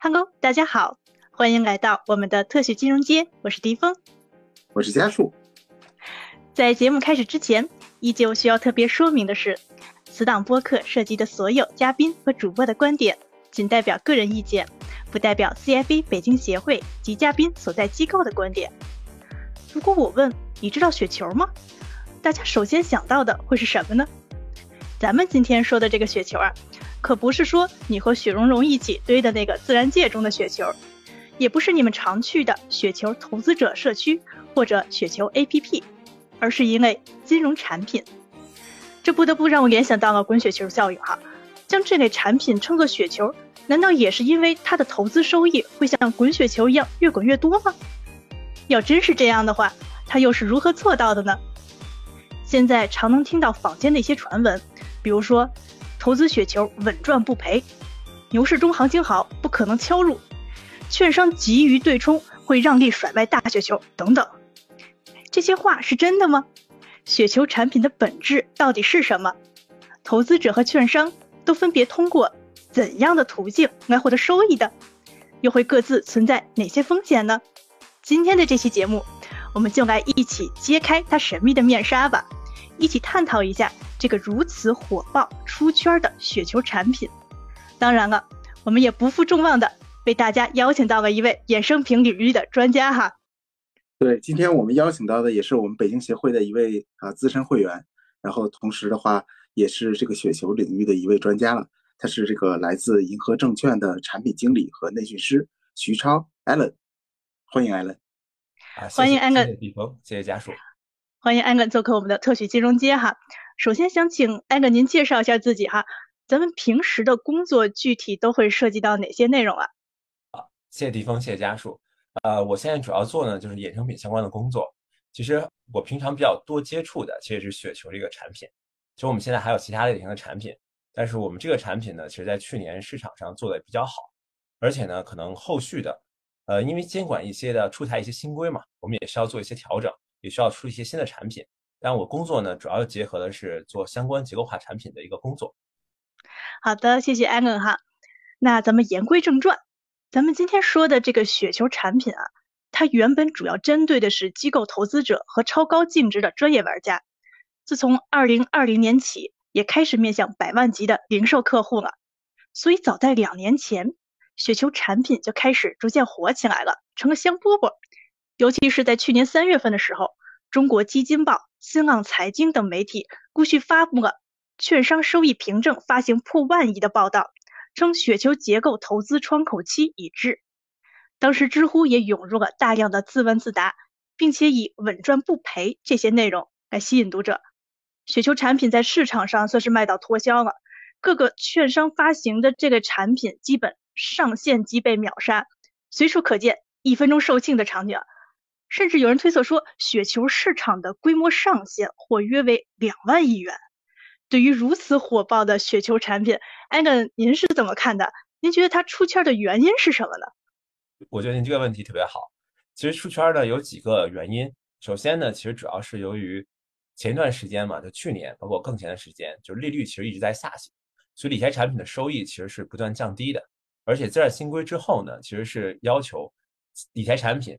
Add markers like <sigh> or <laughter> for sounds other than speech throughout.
Hello，大家好，欢迎来到我们的特许金融街，我是迪峰，我是家树。在节目开始之前，依旧需要特别说明的是，此档播客涉及的所有嘉宾和主播的观点，仅代表个人意见，不代表 CFA 北京协会及嘉宾所在机构的观点。如果我问你知道雪球吗？大家首先想到的会是什么呢？咱们今天说的这个雪球啊，可不是说你和雪融融一起堆的那个自然界中的雪球，也不是你们常去的雪球投资者社区或者雪球 APP，而是一类金融产品。这不得不让我联想到了滚雪球效应哈。将这类产品称作雪球，难道也是因为它的投资收益会像滚雪球一样越滚越多吗？要真是这样的话，它又是如何做到的呢？现在常能听到坊间的一些传闻，比如说投资雪球稳赚不赔，牛市中行情好不可能敲入，券商急于对冲会让利甩卖大雪球等等。这些话是真的吗？雪球产品的本质到底是什么？投资者和券商都分别通过怎样的途径来获得收益的？又会各自存在哪些风险呢？今天的这期节目，我们就来一起揭开它神秘的面纱吧。一起探讨一下这个如此火爆出圈的雪球产品。当然了，我们也不负众望的为大家邀请到了一位衍生品领域的专家哈。对，今天我们邀请到的也是我们北京协会的一位啊资深会员，然后同时的话也是这个雪球领域的一位专家了。他是这个来自银河证券的产品经理和内训师徐超 Allen，欢迎 Allen。欢迎 Allen。谢谢地峰，谢谢家属。欢迎安哥做客我们的特许金融街哈。首先想请安哥您介绍一下自己哈，咱们平时的工作具体都会涉及到哪些内容啊？好，谢谢迪峰，谢谢家属。呃，我现在主要做呢就是衍生品相关的工作。其实我平常比较多接触的其实是雪球这个产品。其实我们现在还有其他类型的产品，但是我们这个产品呢，其实在去年市场上做的比较好，而且呢，可能后续的，呃，因为监管一些的出台一些新规嘛，我们也是要做一些调整。也需要出一些新的产品，但我工作呢，主要结合的是做相关结构化产品的一个工作。好的，谢谢艾伦哈。那咱们言归正传，咱们今天说的这个雪球产品啊，它原本主要针对的是机构投资者和超高净值的专业玩家。自从二零二零年起，也开始面向百万级的零售客户了。所以早在两年前，雪球产品就开始逐渐火起来了，成了香饽饽。尤其是在去年三月份的时候，中国基金报、新浪财经等媒体陆续发布了券商收益凭证发行破万亿的报道，称雪球结构投资窗口期已至。当时知乎也涌入了大量的自问自答，并且以稳赚不赔这些内容来吸引读者。雪球产品在市场上算是卖到脱销了，各个券商发行的这个产品基本上线即被秒杀，随处可见一分钟售罄的场景。甚至有人推测说，雪球市场的规模上限或约为两万亿元。对于如此火爆的雪球产品，艾伦，您是怎么看的？您觉得它出圈的原因是什么呢？我觉得您这个问题特别好。其实出圈的有几个原因。首先呢，其实主要是由于前一段时间嘛，就去年，包括更前的时间，就是利率其实一直在下行，所以理财产品的收益其实是不断降低的。而且在新规之后呢，其实是要求理财产品。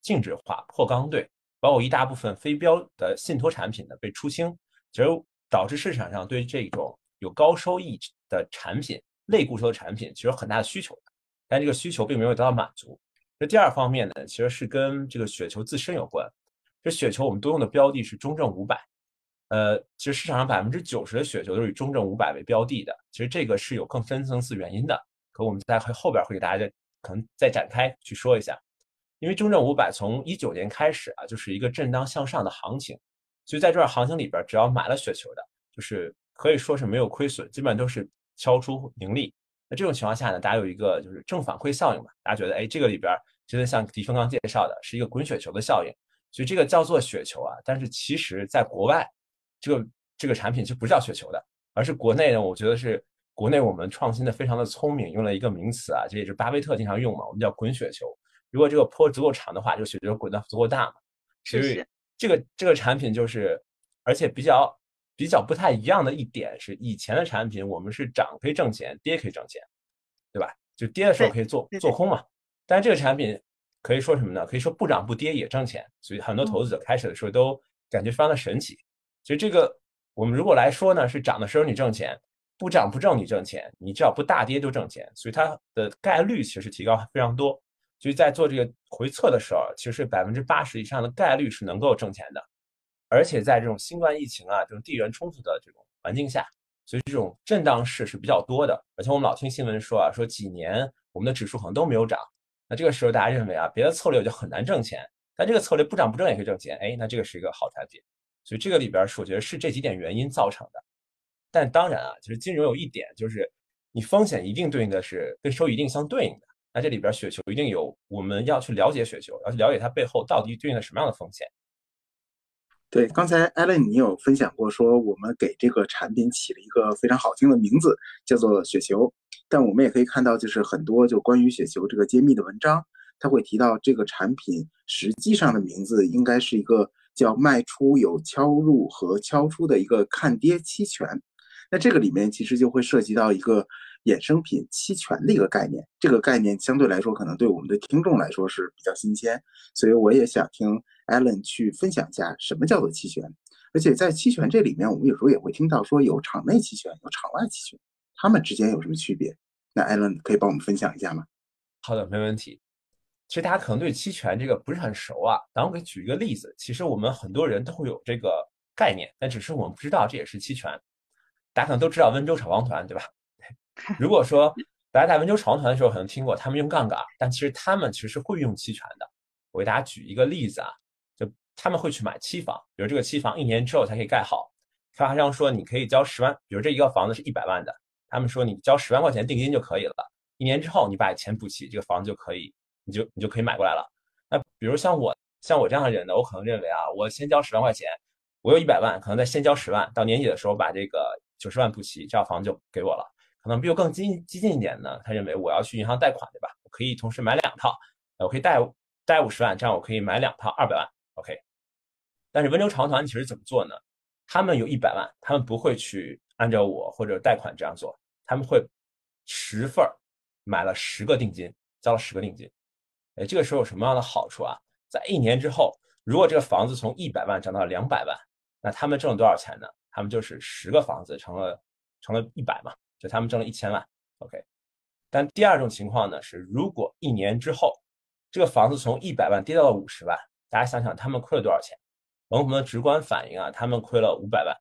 净值化破缸兑，包括一大部分非标的信托产品呢被出清，其实导致市场上对这种有高收益的产品、类固收的产品，其实有很大的需求，但这个需求并没有得到满足。这第二方面呢，其实是跟这个雪球自身有关。这雪球我们都用的标的是中证五百，呃，其实市场上百分之九十的雪球都是以中证五百为标的的。其实这个是有更深层次原因的，可我们在后边会给大家可能再展开去说一下。因为中证五百从一九年开始啊，就是一个震荡向上的行情，所以在这儿行情里边，只要买了雪球的，就是可以说是没有亏损，基本上都是敲出盈利。那这种情况下呢，大家有一个就是正反馈效应嘛，大家觉得哎，这个里边真的像迪峰刚介绍的，是一个滚雪球的效应，所以这个叫做雪球啊。但是其实在国外，这个这个产品就不叫雪球的，而是国内呢，我觉得是国内我们创新的非常的聪明，用了一个名词啊，这也是巴菲特经常用嘛，我们叫滚雪球。如果这个坡足够长的话，就雪球滚的足够大嘛。所以这个这个产品就是，而且比较比较不太一样的一点是，以前的产品我们是涨可以挣钱，跌可以挣钱，对吧？就跌的时候可以做做空嘛。但是这个产品可以说什么呢？可以说不涨不跌也挣钱，所以很多投资者开始的时候都感觉非常的神奇。所以这个我们如果来说呢，是涨的时候你挣钱，不涨不挣你挣钱，你只要不大跌就挣钱，所以它的概率其实提高非常多。所以在做这个回测的时候，其实百分之八十以上的概率是能够挣钱的。而且在这种新冠疫情啊，这种地缘冲突的这种环境下，所以这种震荡市是比较多的。而且我们老听新闻说啊，说几年我们的指数可能都没有涨。那这个时候大家认为啊，别的策略就很难挣钱，但这个策略不涨不挣也可以挣钱。哎，那这个是一个好产品。所以这个里边是我觉得是这几点原因造成的。但当然啊，其实金融有一点就是，你风险一定对应的是跟收益一定相对应的。那这里边雪球一定有我们要去了解雪球，要去了解它背后到底对应了什么样的风险。对，刚才艾伦你有分享过，说我们给这个产品起了一个非常好听的名字，叫做雪球。但我们也可以看到，就是很多就关于雪球这个揭秘的文章，它会提到这个产品实际上的名字应该是一个叫卖出有敲入和敲出的一个看跌期权。那这个里面其实就会涉及到一个衍生品期权的一个概念，这个概念相对来说可能对我们的听众来说是比较新鲜，所以我也想听。Allen 去分享一下什么叫做期权，而且在期权这里面，我们有时候也会听到说有场内期权，有场外期权，它们之间有什么区别？那 Allen 可以帮我们分享一下吗？好的，没问题。其实大家可能对期权这个不是很熟啊，但我给举一个例子。其实我们很多人都会有这个概念，但只是我们不知道这也是期权。大家可能都知道温州炒房团，对吧？如果说大家在温州炒房团的时候可能听过他们用杠杆，但其实他们其实是会用期权的。我给大家举一个例子啊。就他们会去买期房，比如这个期房一年之后才可以盖好。开发商说你可以交十万，比如这一个房子是一百万的，他们说你交十万块钱定金就可以了，一年之后你把钱补齐，这个房子就可以，你就你就可以买过来了。那比如像我像我这样的人呢，我可能认为啊，我先交十万块钱，我有一百万，可能再先交十万，到年底的时候把这个九十万补齐，这套房就给我了。可能比我更激激进一点呢，他认为我要去银行贷款，对吧？我可以同时买两套，我可以贷贷五十万，这样我可以买两套二百万，OK。但是温州长团其实怎么做呢？他们有一百万，他们不会去按照我或者贷款这样做，他们会十份儿买了十个定金，交了十个定金。哎，这个时候有什么样的好处啊？在一年之后，如果这个房子从一百万涨到两百万，那他们挣了多少钱呢？他们就是十个房子成了成了一百嘛，就他们挣了一千万。OK。但第二种情况呢是，如果一年之后这个房子从一百万跌到了五十万，大家想想他们亏了多少钱？我们的直观反应啊，他们亏了五百万，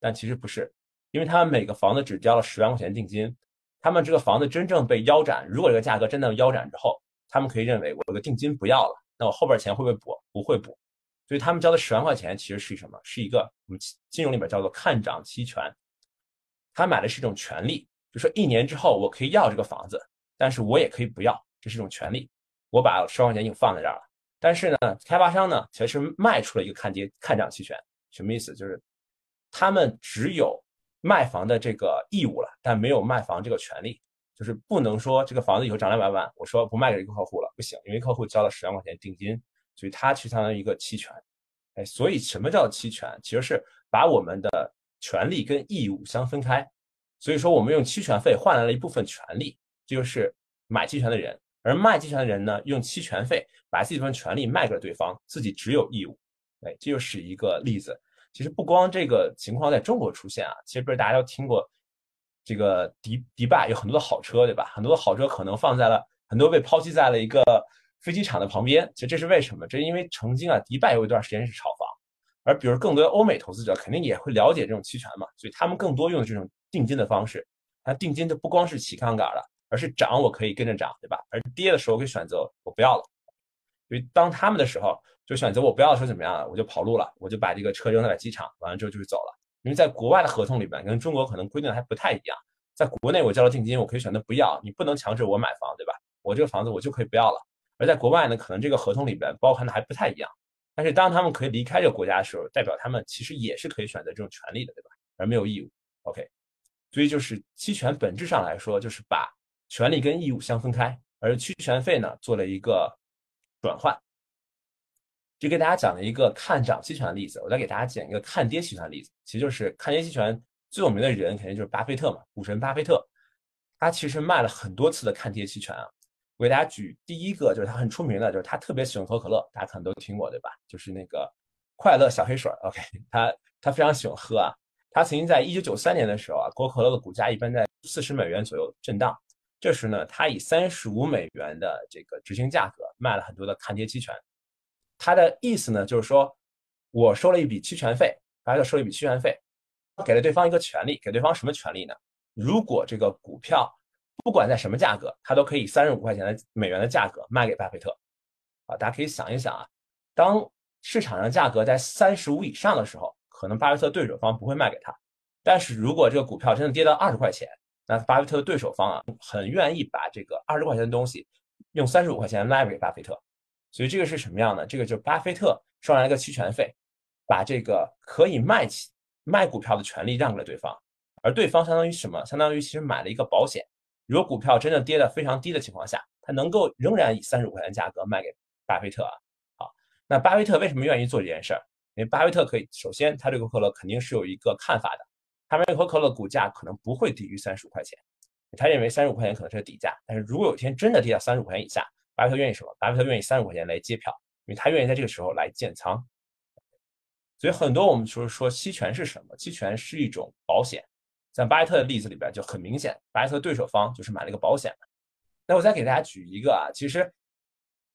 但其实不是，因为他们每个房子只交了十万块钱定金，他们这个房子真正被腰斩，如果这个价格真的腰斩之后，他们可以认为我这个定金不要了，那我后边钱会不会补？不会补，所以他们交的十万块钱其实是什么？是一个我们金融里面叫做看涨期权，他买的是一种权利，就说一年之后我可以要这个房子，但是我也可以不要，这是一种权利，我把十万块钱已经放在这儿了。但是呢，开发商呢，其实卖出了一个看跌看涨期权，什么意思？就是他们只有卖房的这个义务了，但没有卖房这个权利，就是不能说这个房子以后涨两百万，我说不卖给这个客户了，不行，因为客户交了十万块钱定金，所以他去相当于一个期权。哎，所以什么叫期权？其实是把我们的权利跟义务相分开。所以说，我们用期权费换来了一部分权利，这就是买期权的人。而卖期权的人呢，用期权费把自己这份权利卖给了对方，自己只有义务。哎，这就是一个例子。其实不光这个情况在中国出现啊，其实不是大家都听过这个迪迪拜有很多的好车，对吧？很多的好车可能放在了很多被抛弃在了一个飞机场的旁边。其实这是为什么？这因为曾经啊，迪拜有一段时间是炒房，而比如更多的欧美投资者肯定也会了解这种期权嘛，所以他们更多用的这种定金的方式。那定金就不光是起杠杆了。而是涨，我可以跟着涨，对吧？而跌的时候可以选择我不要了。所以当他们的时候，就选择我不要的时候怎么样了？我就跑路了，我就把这个车扔在了机场，完了之后就是走了。因为在国外的合同里边，跟中国可能规定还不太一样。在国内我交了定金，我可以选择不要，你不能强制我买房，对吧？我这个房子我就可以不要了。而在国外呢，可能这个合同里边包含的还不太一样。但是当他们可以离开这个国家的时候，代表他们其实也是可以选择这种权利的，对吧？而没有义务。OK，所以就是期权本质上来说，就是把权利跟义务相分开，而期权费呢做了一个转换。就给大家讲了一个看涨期权的例子，我再给大家讲一个看跌期权的例子。其实就是看跌期权最有名的人肯定就是巴菲特嘛，股神巴菲特。他其实卖了很多次的看跌期权啊。给大家举第一个，就是他很出名的，就是他特别喜欢可口可乐，大家可能都听过对吧？就是那个快乐小黑水，OK，<laughs> 他他非常喜欢喝啊。他曾经在一九九三年的时候啊，可口可乐的股价一般在四十美元左右震荡，这时呢，他以三十五美元的这个执行价格卖了很多的看跌期权。他的意思呢，就是说我收了一笔期权费，巴菲特收一笔期权费，给了对方一个权利，给对方什么权利呢？如果这个股票不管在什么价格，他都可以三十五块钱的美元的价格卖给巴菲特。啊，大家可以想一想啊，当市场上价格在三十五以上的时候。可能巴菲特对手方不会卖给他，但是如果这个股票真的跌到二十块钱，那巴菲特的对手方啊很愿意把这个二十块钱的东西用三十五块钱卖给巴菲特，所以这个是什么样的？这个就是巴菲特收来一个期权费，把这个可以卖起卖股票的权利让给了对方，而对方相当于什么？相当于其实买了一个保险，如果股票真的跌得非常低的情况下，他能够仍然以三十五块钱价格卖给巴菲特啊。好，那巴菲特为什么愿意做这件事儿？因为巴菲特可以，首先他对可口可乐肯定是有一个看法的，他认为可口可乐股价可能不会低于三十五块钱，他认为三十五块钱可能是个底价，但是如果有一天真的跌到三十五块钱以下，巴菲特愿意什么？巴菲特愿意三十五块钱来接票，因为他愿意在这个时候来建仓。所以很多我们就是说期权是什么？期权是一种保险，像巴菲特的例子里边就很明显，巴菲特对手方就是买了一个保险。那我再给大家举一个啊，其实，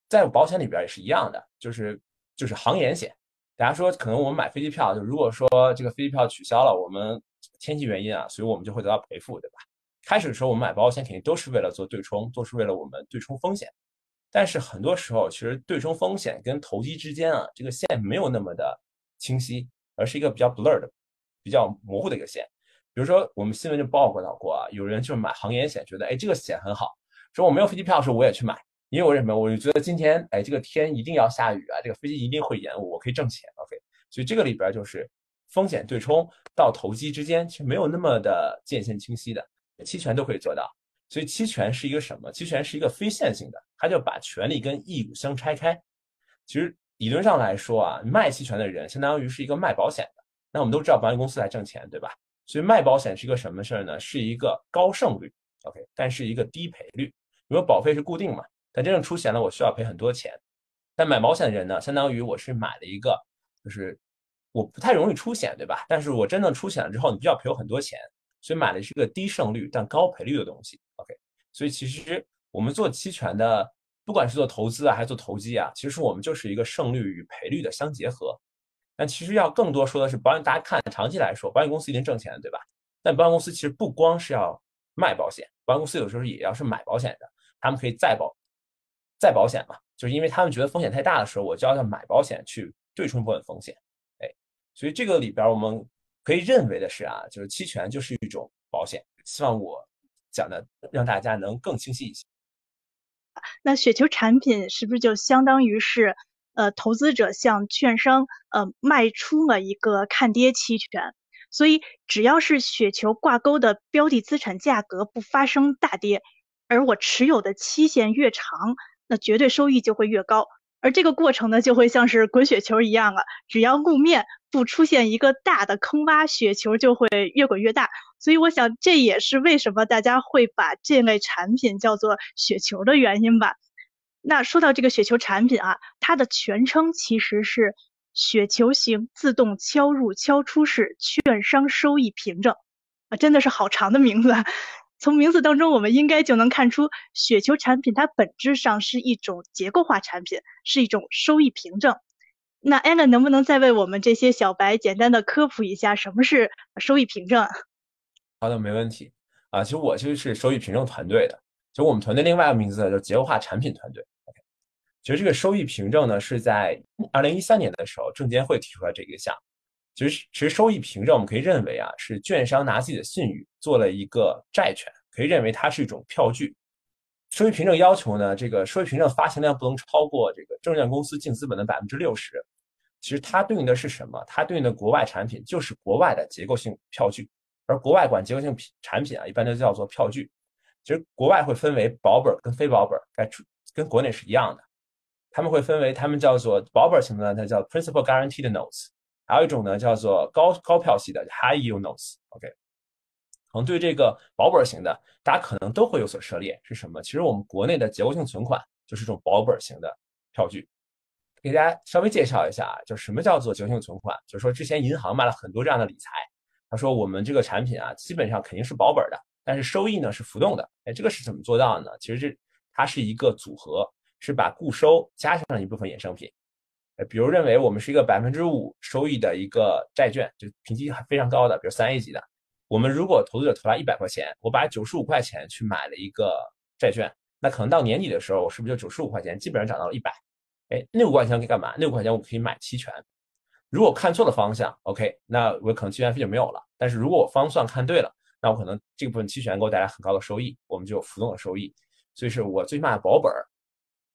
在保险里边也是一样的，就是就是航延险。大家说，可能我们买飞机票，就如果说这个飞机票取消了，我们天气原因啊，所以我们就会得到赔付，对吧？开始的时候我们买保险肯定都是为了做对冲，都是为了我们对冲风险。但是很多时候，其实对冲风险跟投机之间啊，这个线没有那么的清晰，而是一个比较 blur 的、比较模糊的一个线。比如说，我们新闻就报道过啊，有人就是买航业险，觉得哎这个险很好，说我没有飞机票的时候我也去买。因为我什么？我就觉得今天，哎，这个天一定要下雨啊，这个飞机一定会延误，我可以挣钱。OK，所以这个里边就是风险对冲到投机之间，其实没有那么的界限清晰的，期权都可以做到。所以期权是一个什么？期权是一个非线性的，它就把权利跟义务相拆开。其实理论上来说啊，卖期权的人相当于是一个卖保险的。那我们都知道保险公司来挣钱，对吧？所以卖保险是一个什么事儿呢？是一个高胜率，OK，但是一个低赔率，因为保费是固定嘛。但真正出险了，我需要赔很多钱。但买保险的人呢，相当于我是买了一个，就是我不太容易出险，对吧？但是我真正出险了之后，你必须要赔我很多钱，所以买的是个低胜率但高赔率的东西。OK，所以其实我们做期权的，不管是做投资啊，还是做投机啊，其实我们就是一个胜率与赔率的相结合。但其实要更多说的是保险，大家看长期来说，保险公司一定挣钱，对吧？但保险公司其实不光是要卖保险，保险公司有时候也要是买保险的，他们可以再保。再保险嘛，就是因为他们觉得风险太大的时候，我就要买保险去对冲部分风险。哎，所以这个里边我们可以认为的是啊，就是期权就是一种保险。希望我讲的让大家能更清晰一些。那雪球产品是不是就相当于是呃投资者向券商呃卖出了一个看跌期权？所以只要是雪球挂钩的标的资产价格不发生大跌，而我持有的期限越长。那绝对收益就会越高，而这个过程呢，就会像是滚雪球一样了。只要路面不出现一个大的坑洼，雪球就会越滚越大。所以我想，这也是为什么大家会把这类产品叫做雪球的原因吧。那说到这个雪球产品啊，它的全称其实是雪球型自动敲入敲出式券商收益凭证啊，真的是好长的名字。从名字当中，我们应该就能看出，雪球产品它本质上是一种结构化产品，是一种收益凭证。那 Anna 能不能再为我们这些小白简单的科普一下，什么是收益凭证？好的，没问题。啊，其实我其实是收益凭证团队的，就我们团队另外一个名字叫结构化产品团队。其实这个收益凭证呢，是在二零一三年的时候，证监会提出来这个项。其实，其实收益凭证我们可以认为啊，是券商拿自己的信誉做了一个债权，可以认为它是一种票据。收益凭证要求呢，这个收益凭证发行量不能超过这个证券公司净资本的百分之六十。其实它对应的是什么？它对应的国外产品就是国外的结构性票据，而国外管结构性品产品啊，一般都叫做票据。其实国外会分为保本跟非保本，该跟国内是一样的。他们会分为，他们叫做保本型的，它叫 Principal Guaranteed Notes。还有一种呢，叫做高高票系的 high yield notes，OK，可能对这个保本型的，大家可能都会有所涉猎，是什么？其实我们国内的结构性存款就是这种保本型的票据。给大家稍微介绍一下啊，就什么叫做结构性存款？就是说之前银行卖了很多这样的理财，他说我们这个产品啊，基本上肯定是保本的，但是收益呢是浮动的。哎，这个是怎么做到的呢？其实这它是一个组合，是把固收加上一部分衍生品。呃，比如认为我们是一个百分之五收益的一个债券，就评级非常高的，比如三 A 级的。我们如果投资者投来一百块钱，我把九十五块钱去买了一个债券，那可能到年底的时候，我是不是就九十五块钱基本上涨到了一百？哎，那五块钱可以干嘛？那五块钱我可以买期权。如果看错了方向，OK，那我可能期权费就没有了。但是如果我方算看对了，那我可能这部分期权给我带来很高的收益，我们就有浮动的收益。所以是我最起码保本，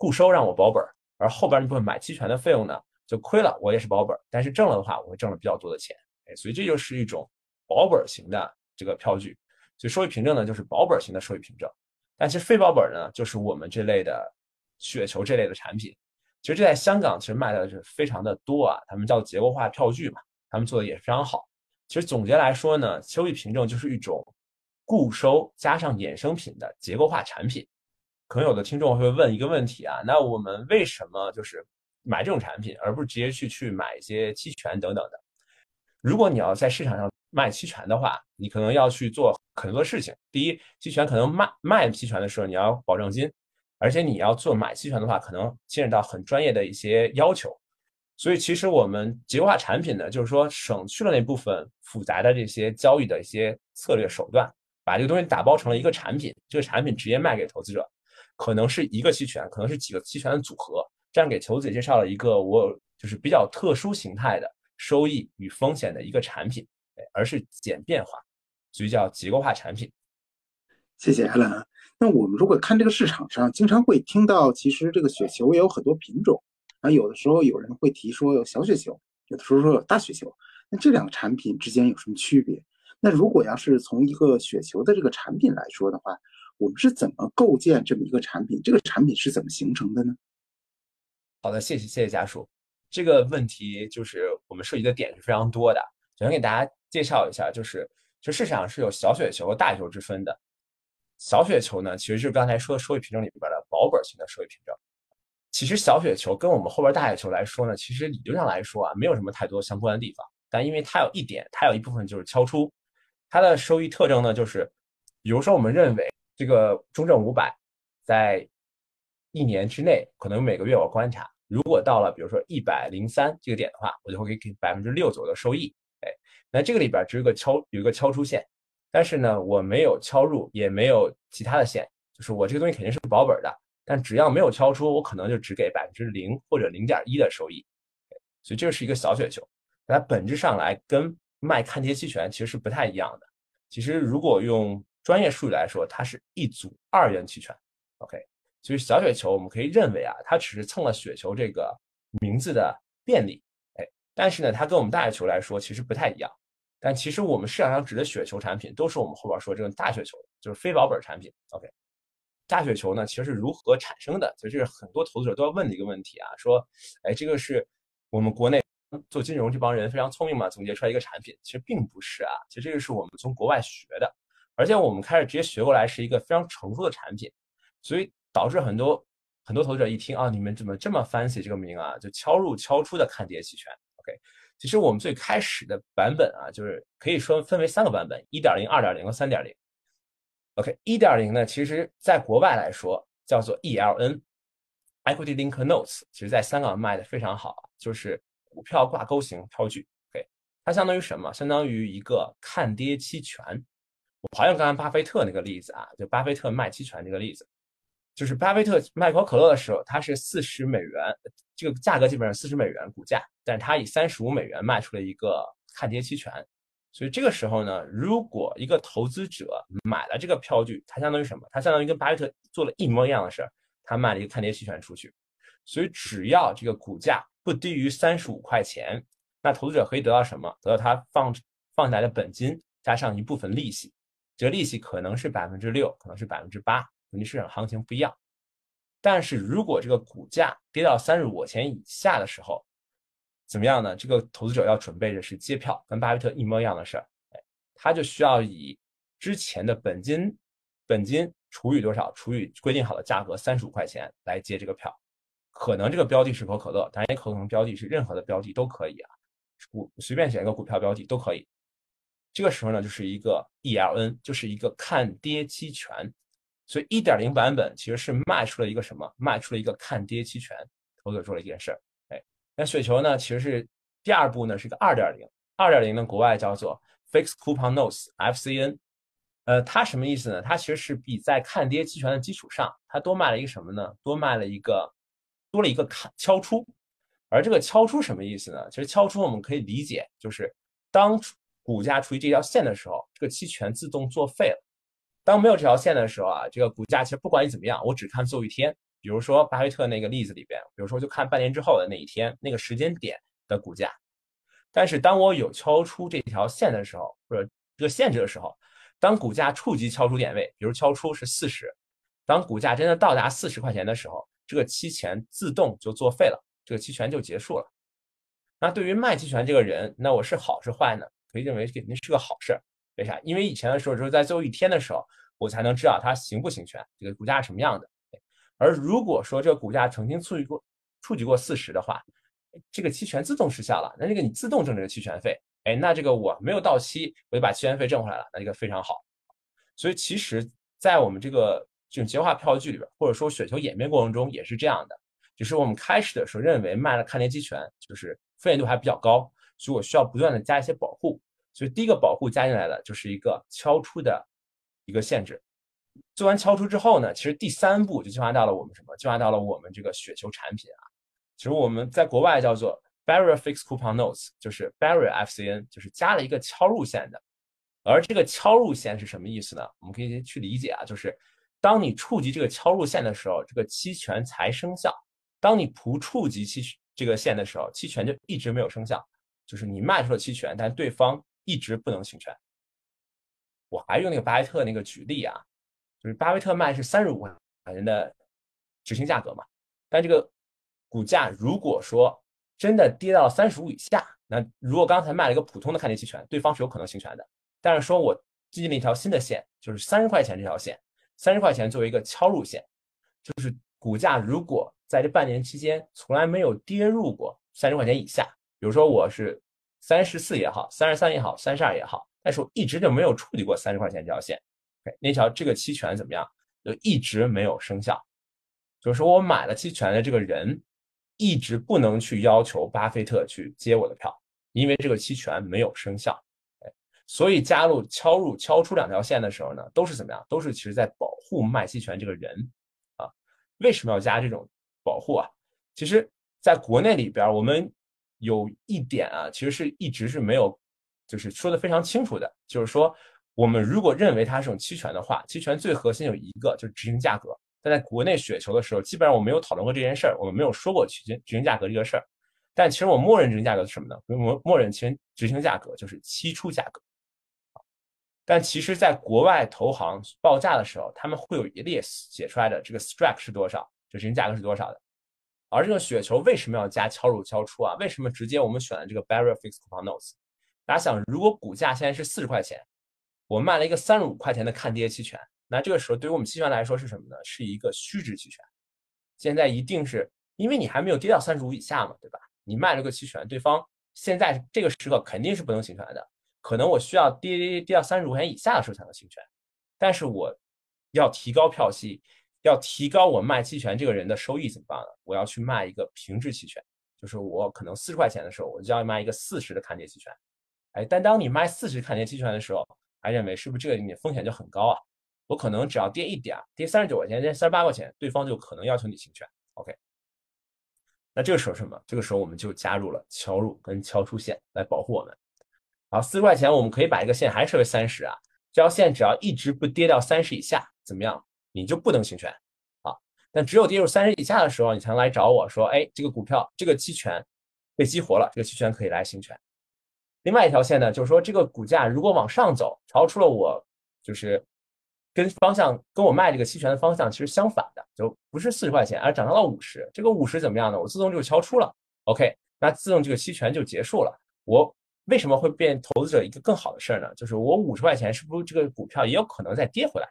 固收让我保本。而后边那部分买期权的费用呢，就亏了，我也是保本，但是挣了的话，我会挣了比较多的钱，哎，所以这就是一种保本型的这个票据，所以收益凭证呢就是保本型的收益凭证，但其实非保本呢就是我们这类的雪球这类的产品，其实这在香港其实卖的是非常的多啊，他们叫结构化票据嘛，他们做的也非常好。其实总结来说呢，收益凭证就是一种固收加上衍生品的结构化产品。可能有的听众会问一个问题啊，那我们为什么就是买这种产品，而不是直接去去买一些期权等等的？如果你要在市场上卖期权的话，你可能要去做很多事情。第一，期权可能卖卖期权的时候你要保证金，而且你要做买期权的话，可能牵扯到很专业的一些要求。所以其实我们结构化产品呢，就是说省去了那部分复杂的这些交易的一些策略手段，把这个东西打包成了一个产品，这个产品直接卖给投资者。可能是一个期权，可能是几个期权的组合，这样给投资者介绍了一个我就是比较特殊形态的收益与风险的一个产品，而是简便化，所以叫结构化产品。谢谢阿兰。那我们如果看这个市场上，经常会听到，其实这个雪球也有很多品种，啊，有的时候有人会提说有小雪球，有的时候说有大雪球，那这两个产品之间有什么区别？那如果要是从一个雪球的这个产品来说的话，我们是怎么构建这么一个产品？这个产品是怎么形成的呢？好的，谢谢谢谢家属。这个问题就是我们涉及的点是非常多的。首先给大家介绍一下，就是就市场是有小雪球和大雪球之分的。小雪球呢，其实就是刚才说的收益凭证里边的保本型的收益凭证。其实小雪球跟我们后边大雪球来说呢，其实理论上来说啊，没有什么太多相关的地方。但因为它有一点，它有一部分就是敲出，它的收益特征呢，就是比如说我们认为。这个中证五百在一年之内，可能每个月我观察，如果到了比如说一百零三这个点的话，我就会给百分之六左右的收益。哎，那这个里边只有个敲，有一个敲出线，但是呢，我没有敲入，也没有其他的线，就是我这个东西肯定是保本的，但只要没有敲出，我可能就只给百分之零或者零点一的收益。所以这是一个小雪球，它本质上来跟卖看跌期权其实是不太一样的。其实如果用专业术语来说，它是一组二元期权，OK，所以小雪球我们可以认为啊，它只是蹭了雪球这个名字的便利，哎，但是呢，它跟我们大雪球来说其实不太一样。但其实我们市场上指的雪球产品，都是我们后边说这种大雪球，就是非保本产品，OK。大雪球呢，其实是如何产生的？所以这是很多投资者都要问的一个问题啊，说，哎，这个是我们国内做金融这帮人非常聪明嘛，总结出来一个产品，其实并不是啊，其实这个是我们从国外学的。而且我们开始直接学过来是一个非常成熟的产品，所以导致很多很多投资者一听啊，你们怎么这么 fancy 这个名啊，就敲入敲出的看跌期权。OK，其实我们最开始的版本啊，就是可以说分为三个版本：一点零、二点零和三点零。OK，一点零呢，其实在国外来说叫做 ELN，Equity Link Notes，其实在香港卖的非常好，就是股票挂钩型票据。OK，它相当于什么？相当于一个看跌期权。我还用刚刚巴菲特那个例子啊，就巴菲特卖期权这个例子，就是巴菲特卖可口可乐的时候，他是四十美元，这个价格基本上四十美元股价，但是他以三十五美元卖出了一个看跌期权，所以这个时候呢，如果一个投资者买了这个票据，它相当于什么？它相当于跟巴菲特做了一模一样的事儿，他卖了一个看跌期权出去，所以只要这个股价不低于三十五块钱，那投资者可以得到什么？得到他放放下来的本金加上一部分利息。这个利息可能是百分之六，可能是百分之八，根据市场行情不一样。但是如果这个股价跌到三十五块钱以下的时候，怎么样呢？这个投资者要准备的是接票，跟巴菲特一模一样的事儿，哎，他就需要以之前的本金本金除以多少，除以规定好的价格三十五块钱来接这个票。可能这个标的是可口可乐，当然也可能标的是任何的标的都可以啊，股随便选一个股票标的都可以。这个时候呢，就是一个 ELN，就是一个看跌期权。所以一点零版本其实是卖出了一个什么？卖出了一个看跌期权，投资者做了一件事儿。哎，那雪球呢，其实是第二步呢，是一个二点零。二点零呢，国外叫做 Fixed Coupon Notes（FCN）。呃，它什么意思呢？它其实是比在看跌期权的基础上，它多卖了一个什么呢？多卖了一个。多了一个看敲出，而这个敲出什么意思呢？其实敲出我们可以理解，就是当初股价处于这条线的时候，这个期权自动作废了。当没有这条线的时候啊，这个股价其实不管你怎么样，我只看最后一天。比如说巴菲特那个例子里边，比如说就看半年之后的那一天那个时间点的股价。但是当我有敲出这条线的时候，或者这个限制的时候，当股价触及敲出点位，比如敲出是四十，当股价真的到达四十块钱的时候。这个期权自动就作废了，这个期权就结束了。那对于卖期权这个人，那我是好是坏呢？可以认为肯定是个好事。为啥？因为以前的时候，只有在最后一天的时候，我才能知道它行不行权，这个股价是什么样的。而如果说这个股价曾经触及过触及过四十的话，这个期权自动失效了，那这个你自动挣这个期权费，哎，那这个我没有到期，我就把期权费挣回来了，那这个非常好。所以其实，在我们这个。这种结构化票据里边，或者说雪球演变过程中也是这样的，只是我们开始的时候认为卖了看跌期权就是风险度还比较高，所以我需要不断的加一些保护，所以第一个保护加进来的就是一个敲出的一个限制。做完敲出之后呢，其实第三步就进化到了我们什么？进化到了我们这个雪球产品啊。其实我们在国外叫做 Barrier Fixed Coupon Notes，就是 Barrier FCN，就是加了一个敲入线的。而这个敲入线是什么意思呢？我们可以去理解啊，就是。当你触及这个敲入线的时候，这个期权才生效。当你不触及期这个线的时候，期权就一直没有生效。就是你卖出了期权，但对方一直不能行权。我还用那个巴菲特那个举例啊，就是巴菲特卖是三十五块钱的执行价格嘛，但这个股价如果说真的跌到三十五以下，那如果刚才卖了一个普通的看跌期权，对方是有可能行权的。但是说我最近了一条新的线，就是三十块钱这条线。三十块钱作为一个敲入线，就是股价如果在这半年期间从来没有跌入过三十块钱以下，比如说我是三十四也好，三十三也好，三十二也好，但是我一直就没有触及过三十块钱这条线，那条这个期权怎么样？就一直没有生效，就是说我买了期权的这个人一直不能去要求巴菲特去接我的票，因为这个期权没有生效。所以加入敲入敲出两条线的时候呢，都是怎么样？都是其实在保护卖期权这个人啊。为什么要加这种保护啊？其实在国内里边，我们有一点啊，其实是一直是没有，就是说的非常清楚的，就是说我们如果认为它是种期权的话，期权最核心有一个就是执行价格。但在国内雪球的时候，基本上我没有讨论过这件事儿，我们没有说过执行执行价格这个事儿。但其实我默认执行价格是什么呢？默默认其实执行价格就是期初价格。但其实，在国外投行报价的时候，他们会有一列写出来的，这个 strike 是多少，就执行价格是多少的。而这个雪球为什么要加敲入敲出啊？为什么直接我们选了这个 barrier fixed coupon notes？大家想，如果股价现在是四十块钱，我卖了一个三十五块钱的看跌期权，那这个时候对于我们期权来说是什么呢？是一个虚值期权。现在一定是因为你还没有跌到三十五以下嘛，对吧？你卖了个期权，对方现在这个时刻肯定是不能行权的。可能我需要跌跌到三十五块钱以下的时候才能行权，但是我要提高票息，要提高我卖期权这个人的收益怎么办呢？我要去卖一个平质期权，就是我可能四十块钱的时候，我就要卖一个四十的看跌期权。哎，但当你卖四十看跌期权的时候，还认为是不是这个你风险就很高啊？我可能只要跌一点，跌三十九块钱，跌三十八块钱，对方就可能要求你行权。OK，那这个时候什么？这个时候我们就加入了敲入跟敲出线来保护我们。好，四十块钱，我们可以把一个线还设为三十啊。这条线只要一直不跌到三十以下，怎么样？你就不能行权啊。但只有跌入三十以下的时候，你才能来找我说，哎，这个股票这个期权被激活了，这个期权可以来行权。另外一条线呢，就是说这个股价如果往上走，超出了我就是跟方向跟我卖这个期权的方向其实相反的，就不是四十块钱，而涨到了五十。这个五十怎么样呢？我自动就敲出了，OK，那自动这个期权就结束了。我。为什么会变投资者一个更好的事儿呢？就是我五十块钱是不是这个股票也有可能再跌回来，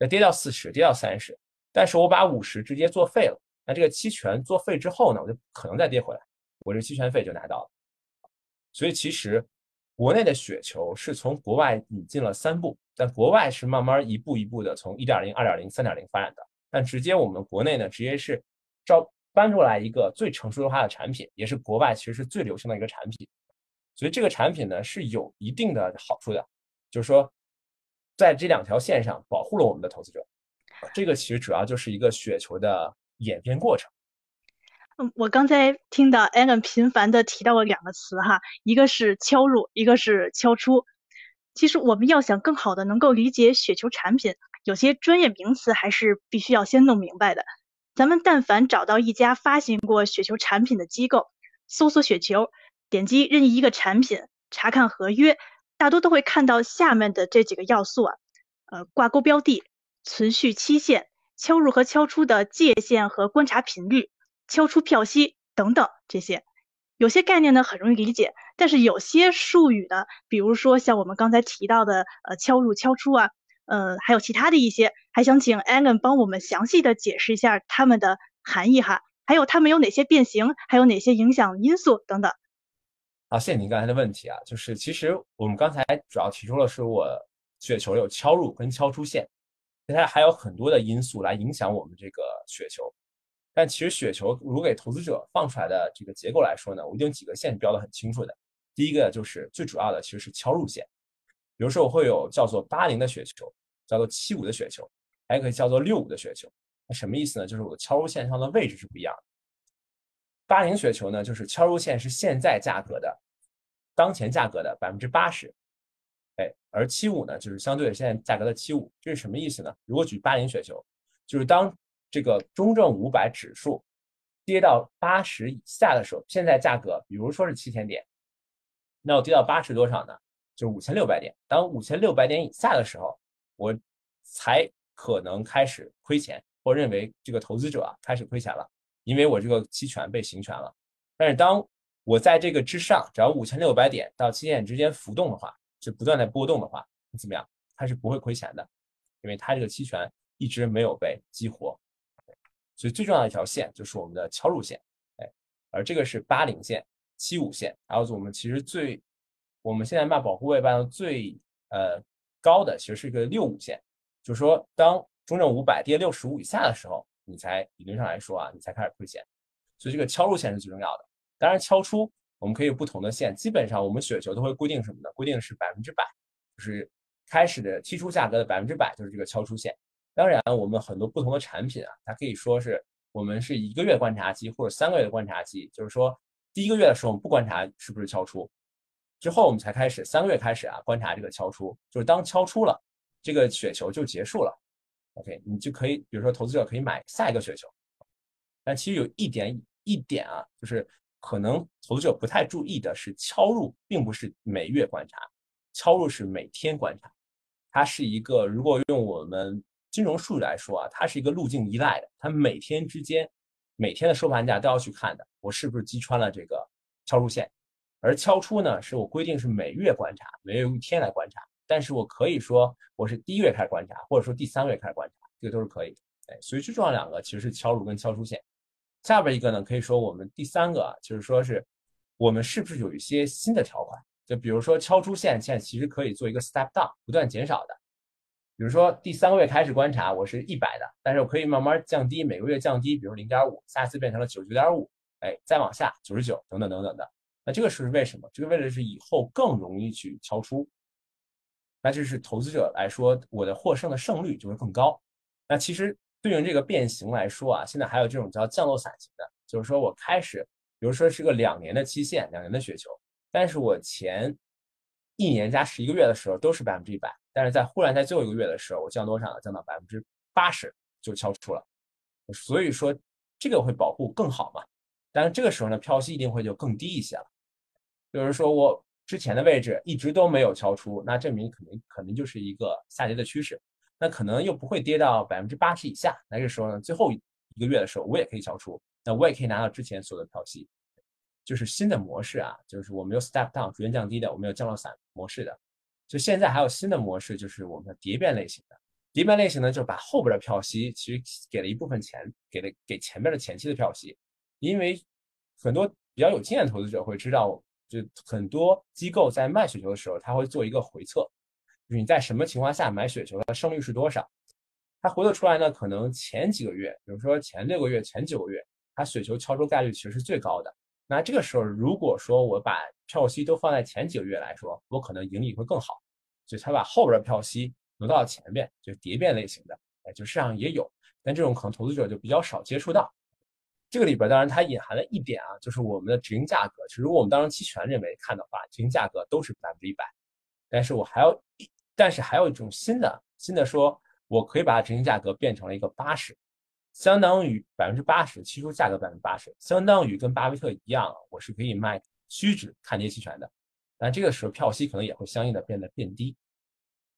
再跌到四十，跌到三十，但是我把五十直接作废了，那这个期权作废之后呢，我就可能再跌回来，我这期权费就拿到了。所以其实国内的雪球是从国外引进了三步，但国外是慢慢一步一步的从一点零、二点零、三点零发展的，但直接我们国内呢，直接是招搬出来一个最成熟化的产品，也是国外其实是最流行的一个产品。所以这个产品呢是有一定的好处的，就是说，在这两条线上保护了我们的投资者。这个其实主要就是一个雪球的演变过程。嗯，我刚才听到 Alan 频繁的提到了两个词哈，一个是敲入，一个是敲出。其实我们要想更好的能够理解雪球产品，有些专业名词还是必须要先弄明白的。咱们但凡找到一家发行过雪球产品的机构，搜索雪球。点击任意一个产品，查看合约，大多都会看到下面的这几个要素啊，呃，挂钩标的、存续期限、敲入和敲出的界限和观察频率、敲出票息等等这些。有些概念呢很容易理解，但是有些术语呢，比如说像我们刚才提到的呃敲入、敲出啊，呃，还有其他的一些，还想请 Alan 帮我们详细的解释一下它们的含义哈，还有它们有哪些变形，还有哪些影响因素等等。好，谢谢您刚才的问题啊，就是其实我们刚才主要提出了是我雪球有敲入跟敲出线，接下来还有很多的因素来影响我们这个雪球，但其实雪球如果给投资者放出来的这个结构来说呢，我一定几个线标的很清楚的。第一个就是最主要的其实是敲入线，比如说我会有叫做八零的雪球，叫做七五的雪球，还可以叫做六五的雪球。那什么意思呢？就是我的敲入线上的位置是不一样的。八零雪球呢，就是敲入线是现在价格的当前价格的百分之八十，哎，而七五呢，就是相对的现在价格的七五，这是什么意思呢？如果举八零雪球，就是当这个中证五百指数跌到八十以下的时候，现在价格比如说是七千点，那我跌到八十多少呢？就是五千六百点。当五千六百点以下的时候，我才可能开始亏钱，或认为这个投资者啊开始亏钱了。因为我这个期权被行权了，但是当我在这个之上，只要五千六百点到七千点之间浮动的话，就不断在波动的话，怎么样？它是不会亏钱的，因为它这个期权一直没有被激活。所以最重要的一条线就是我们的敲入线，哎，而这个是八零线、七五线，还有我们其实最我们现在卖保护位卖的最呃高的，其实是一个六五线，就是说当中证五百跌六十五以下的时候。你才理论上来说啊，你才开始亏钱，所以这个敲入线是最重要的。当然，敲出我们可以有不同的线，基本上我们雪球都会规定什么呢？规定是百分之百，就是开始的期出价格的百分之百就是这个敲出线。当然，我们很多不同的产品啊，它可以说是我们是一个月观察期或者三个月的观察期，就是说第一个月的时候我们不观察是不是敲出，之后我们才开始三个月开始啊观察这个敲出，就是当敲出了，这个雪球就结束了。OK，你就可以，比如说投资者可以买下一个雪球，但其实有一点一点啊，就是可能投资者不太注意的是，敲入并不是每月观察，敲入是每天观察，它是一个如果用我们金融术语来说啊，它是一个路径依赖的，它每天之间每天的收盘价都要去看的，我是不是击穿了这个敲入线，而敲出呢，是我规定是每月观察，每月用一天来观察。但是我可以说，我是第一个月开始观察，或者说第三个月开始观察，这个都是可以的。哎，所以最重要两个其实是敲入跟敲出线。下边一个呢，可以说我们第三个啊就是说是我们是不是有一些新的条款？就比如说敲出线，现在其实可以做一个 step down，不断减少的。比如说第三个月开始观察，我是一百的，但是我可以慢慢降低，每个月降低，比如零点五，下次变成了九十九点五，哎，再往下九十九，等等等等的。那这个是为什么？这个为了是以后更容易去敲出。那就是投资者来说，我的获胜的胜率就会更高。那其实对应这个变形来说啊，现在还有这种叫降落伞型的，就是说我开始，比如说是个两年的期限，两年的雪球，但是我前一年加十一个月的时候都是百分之一百，但是在忽然在最后一个月的时候，我降多少呢？降到百分之八十就敲出了。所以说这个会保护更好嘛？但是这个时候呢，票息一定会就更低一些了。就是说我。之前的位置一直都没有敲出，那证明肯定肯定就是一个下跌的趋势，那可能又不会跌到百分之八十以下。那这时候呢，最后一个月的时候，我也可以敲出，那我也可以拿到之前所有的票息。就是新的模式啊，就是我们有 step down 逐渐降低的，我们有降落伞模式的。就现在还有新的模式，就是我们的蝶变类型的。蝶变类型呢，就是把后边的票息其实给了一部分钱，给了给前面的前期的票息，因为很多比较有经验的投资者会知道，就很多机构在卖雪球的时候，他会做一个回测，就是你在什么情况下买雪球的胜率是多少。他回测出来呢，可能前几个月，比如说前六个月、前九个月，他雪球敲出概率其实是最高的。那这个时候，如果说我把票息都放在前几个月来说，我可能盈利会更好。所以他把后边的票息。挪到前边，就蝶变类型的，哎，就市场也有，但这种可能投资者就比较少接触到。这个里边当然它隐含了一点啊，就是我们的止盈价格，其实如果我们当成期权认为看的话，止盈价格都是百分之一百。但是我还要，但是还有一种新的新的说，我可以把止盈价格变成了一个八十，相当于百分之八十，期初价格百分之八十，相当于跟巴菲特一样，我是可以卖虚值看跌期权的。但这个时候票息可能也会相应的变得变低。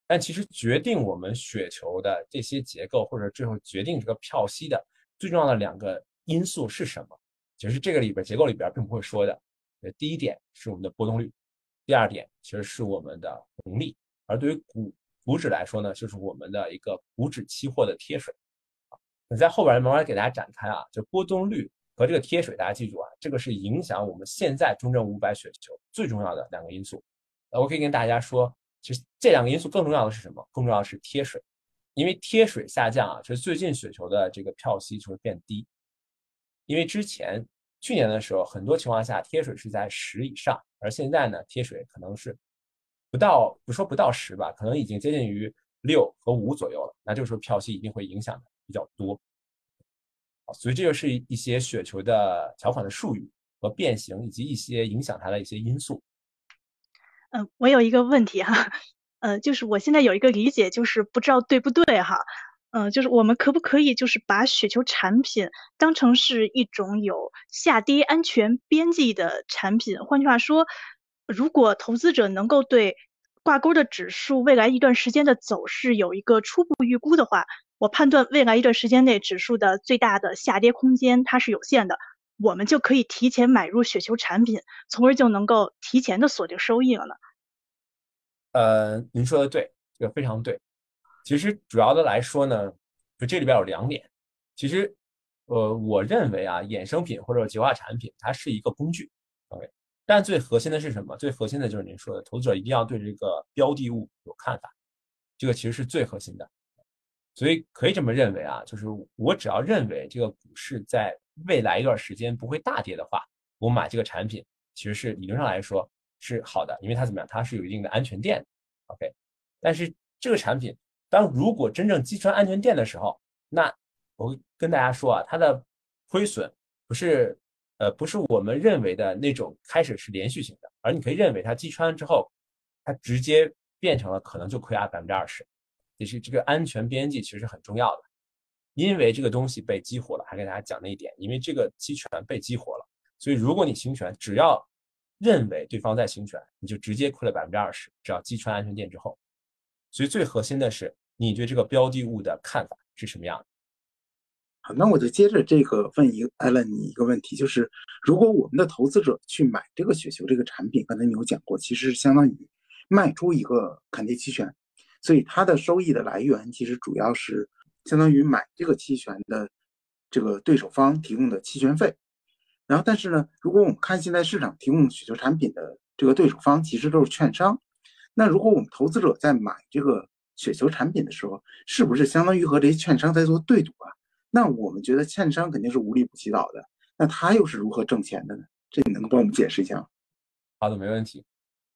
但其实决定我们雪球的这些结构，或者最后决定这个票息的最重要的两个因素是什么？其实这个里边结构里边并不会说的。第一点是我们的波动率，第二点其实是我们的红利。而对于股股指来说呢，就是我们的一个股指期货的贴水。我在后边慢慢给大家展开啊，就波动率和这个贴水，大家记住啊，这个是影响我们现在中证五百雪球最重要的两个因素。呃，我可以跟大家说。其实这两个因素更重要的是什么？更重要的是贴水，因为贴水下降啊，其实最近雪球的这个票息就会变低。因为之前去年的时候，很多情况下贴水是在十以上，而现在呢，贴水可能是不到，不说不到十吧，可能已经接近于六和五左右了。那这个时候票息一定会影响的比较多。所以这就是一些雪球的条款的术语和变形，以及一些影响它的一些因素。嗯，我有一个问题哈，呃，就是我现在有一个理解，就是不知道对不对哈，嗯，就是我们可不可以就是把雪球产品当成是一种有下跌安全边际的产品？换句话说，如果投资者能够对挂钩的指数未来一段时间的走势有一个初步预估的话，我判断未来一段时间内指数的最大的下跌空间它是有限的，我们就可以提前买入雪球产品，从而就能够提前的锁定收益了呢？呃，您说的对，这个非常对。其实主要的来说呢，就这里边有两点。其实，呃，我认为啊，衍生品或者结构化产品，它是一个工具，OK。但最核心的是什么？最核心的就是您说的，投资者一定要对这个标的物有看法，这个其实是最核心的。所以可以这么认为啊，就是我只要认为这个股市在未来一段时间不会大跌的话，我买这个产品，其实是理论上来说。是好的，因为它怎么样？它是有一定的安全垫的，OK。但是这个产品，当如果真正击穿安全垫的时候，那我跟大家说啊，它的亏损不是呃不是我们认为的那种开始是连续性的，而你可以认为它击穿之后，它直接变成了可能就亏啊百分之二十。其实这个安全边际其实很重要的，因为这个东西被激活了，还给大家讲那一点，因为这个期权被激活了，所以如果你行权，只要认为对方在行权，你就直接亏了百分之二十。只要击穿安全垫之后，所以最核心的是你对这个标的物的看法是什么样的。好，那我就接着这个问一个艾伦你一个问题，就是如果我们的投资者去买这个雪球这个产品，刚才你有讲过，其实是相当于卖出一个看跌期权，所以它的收益的来源其实主要是相当于买这个期权的这个对手方提供的期权费。然后，但是呢，如果我们看现在市场提供雪球产品的这个对手方，其实都是券商。那如果我们投资者在买这个雪球产品的时候，是不是相当于和这些券商在做对赌啊？那我们觉得券商肯定是无利不起早的。那他又是如何挣钱的呢？这你能帮我们解释一下吗？好的，没问题。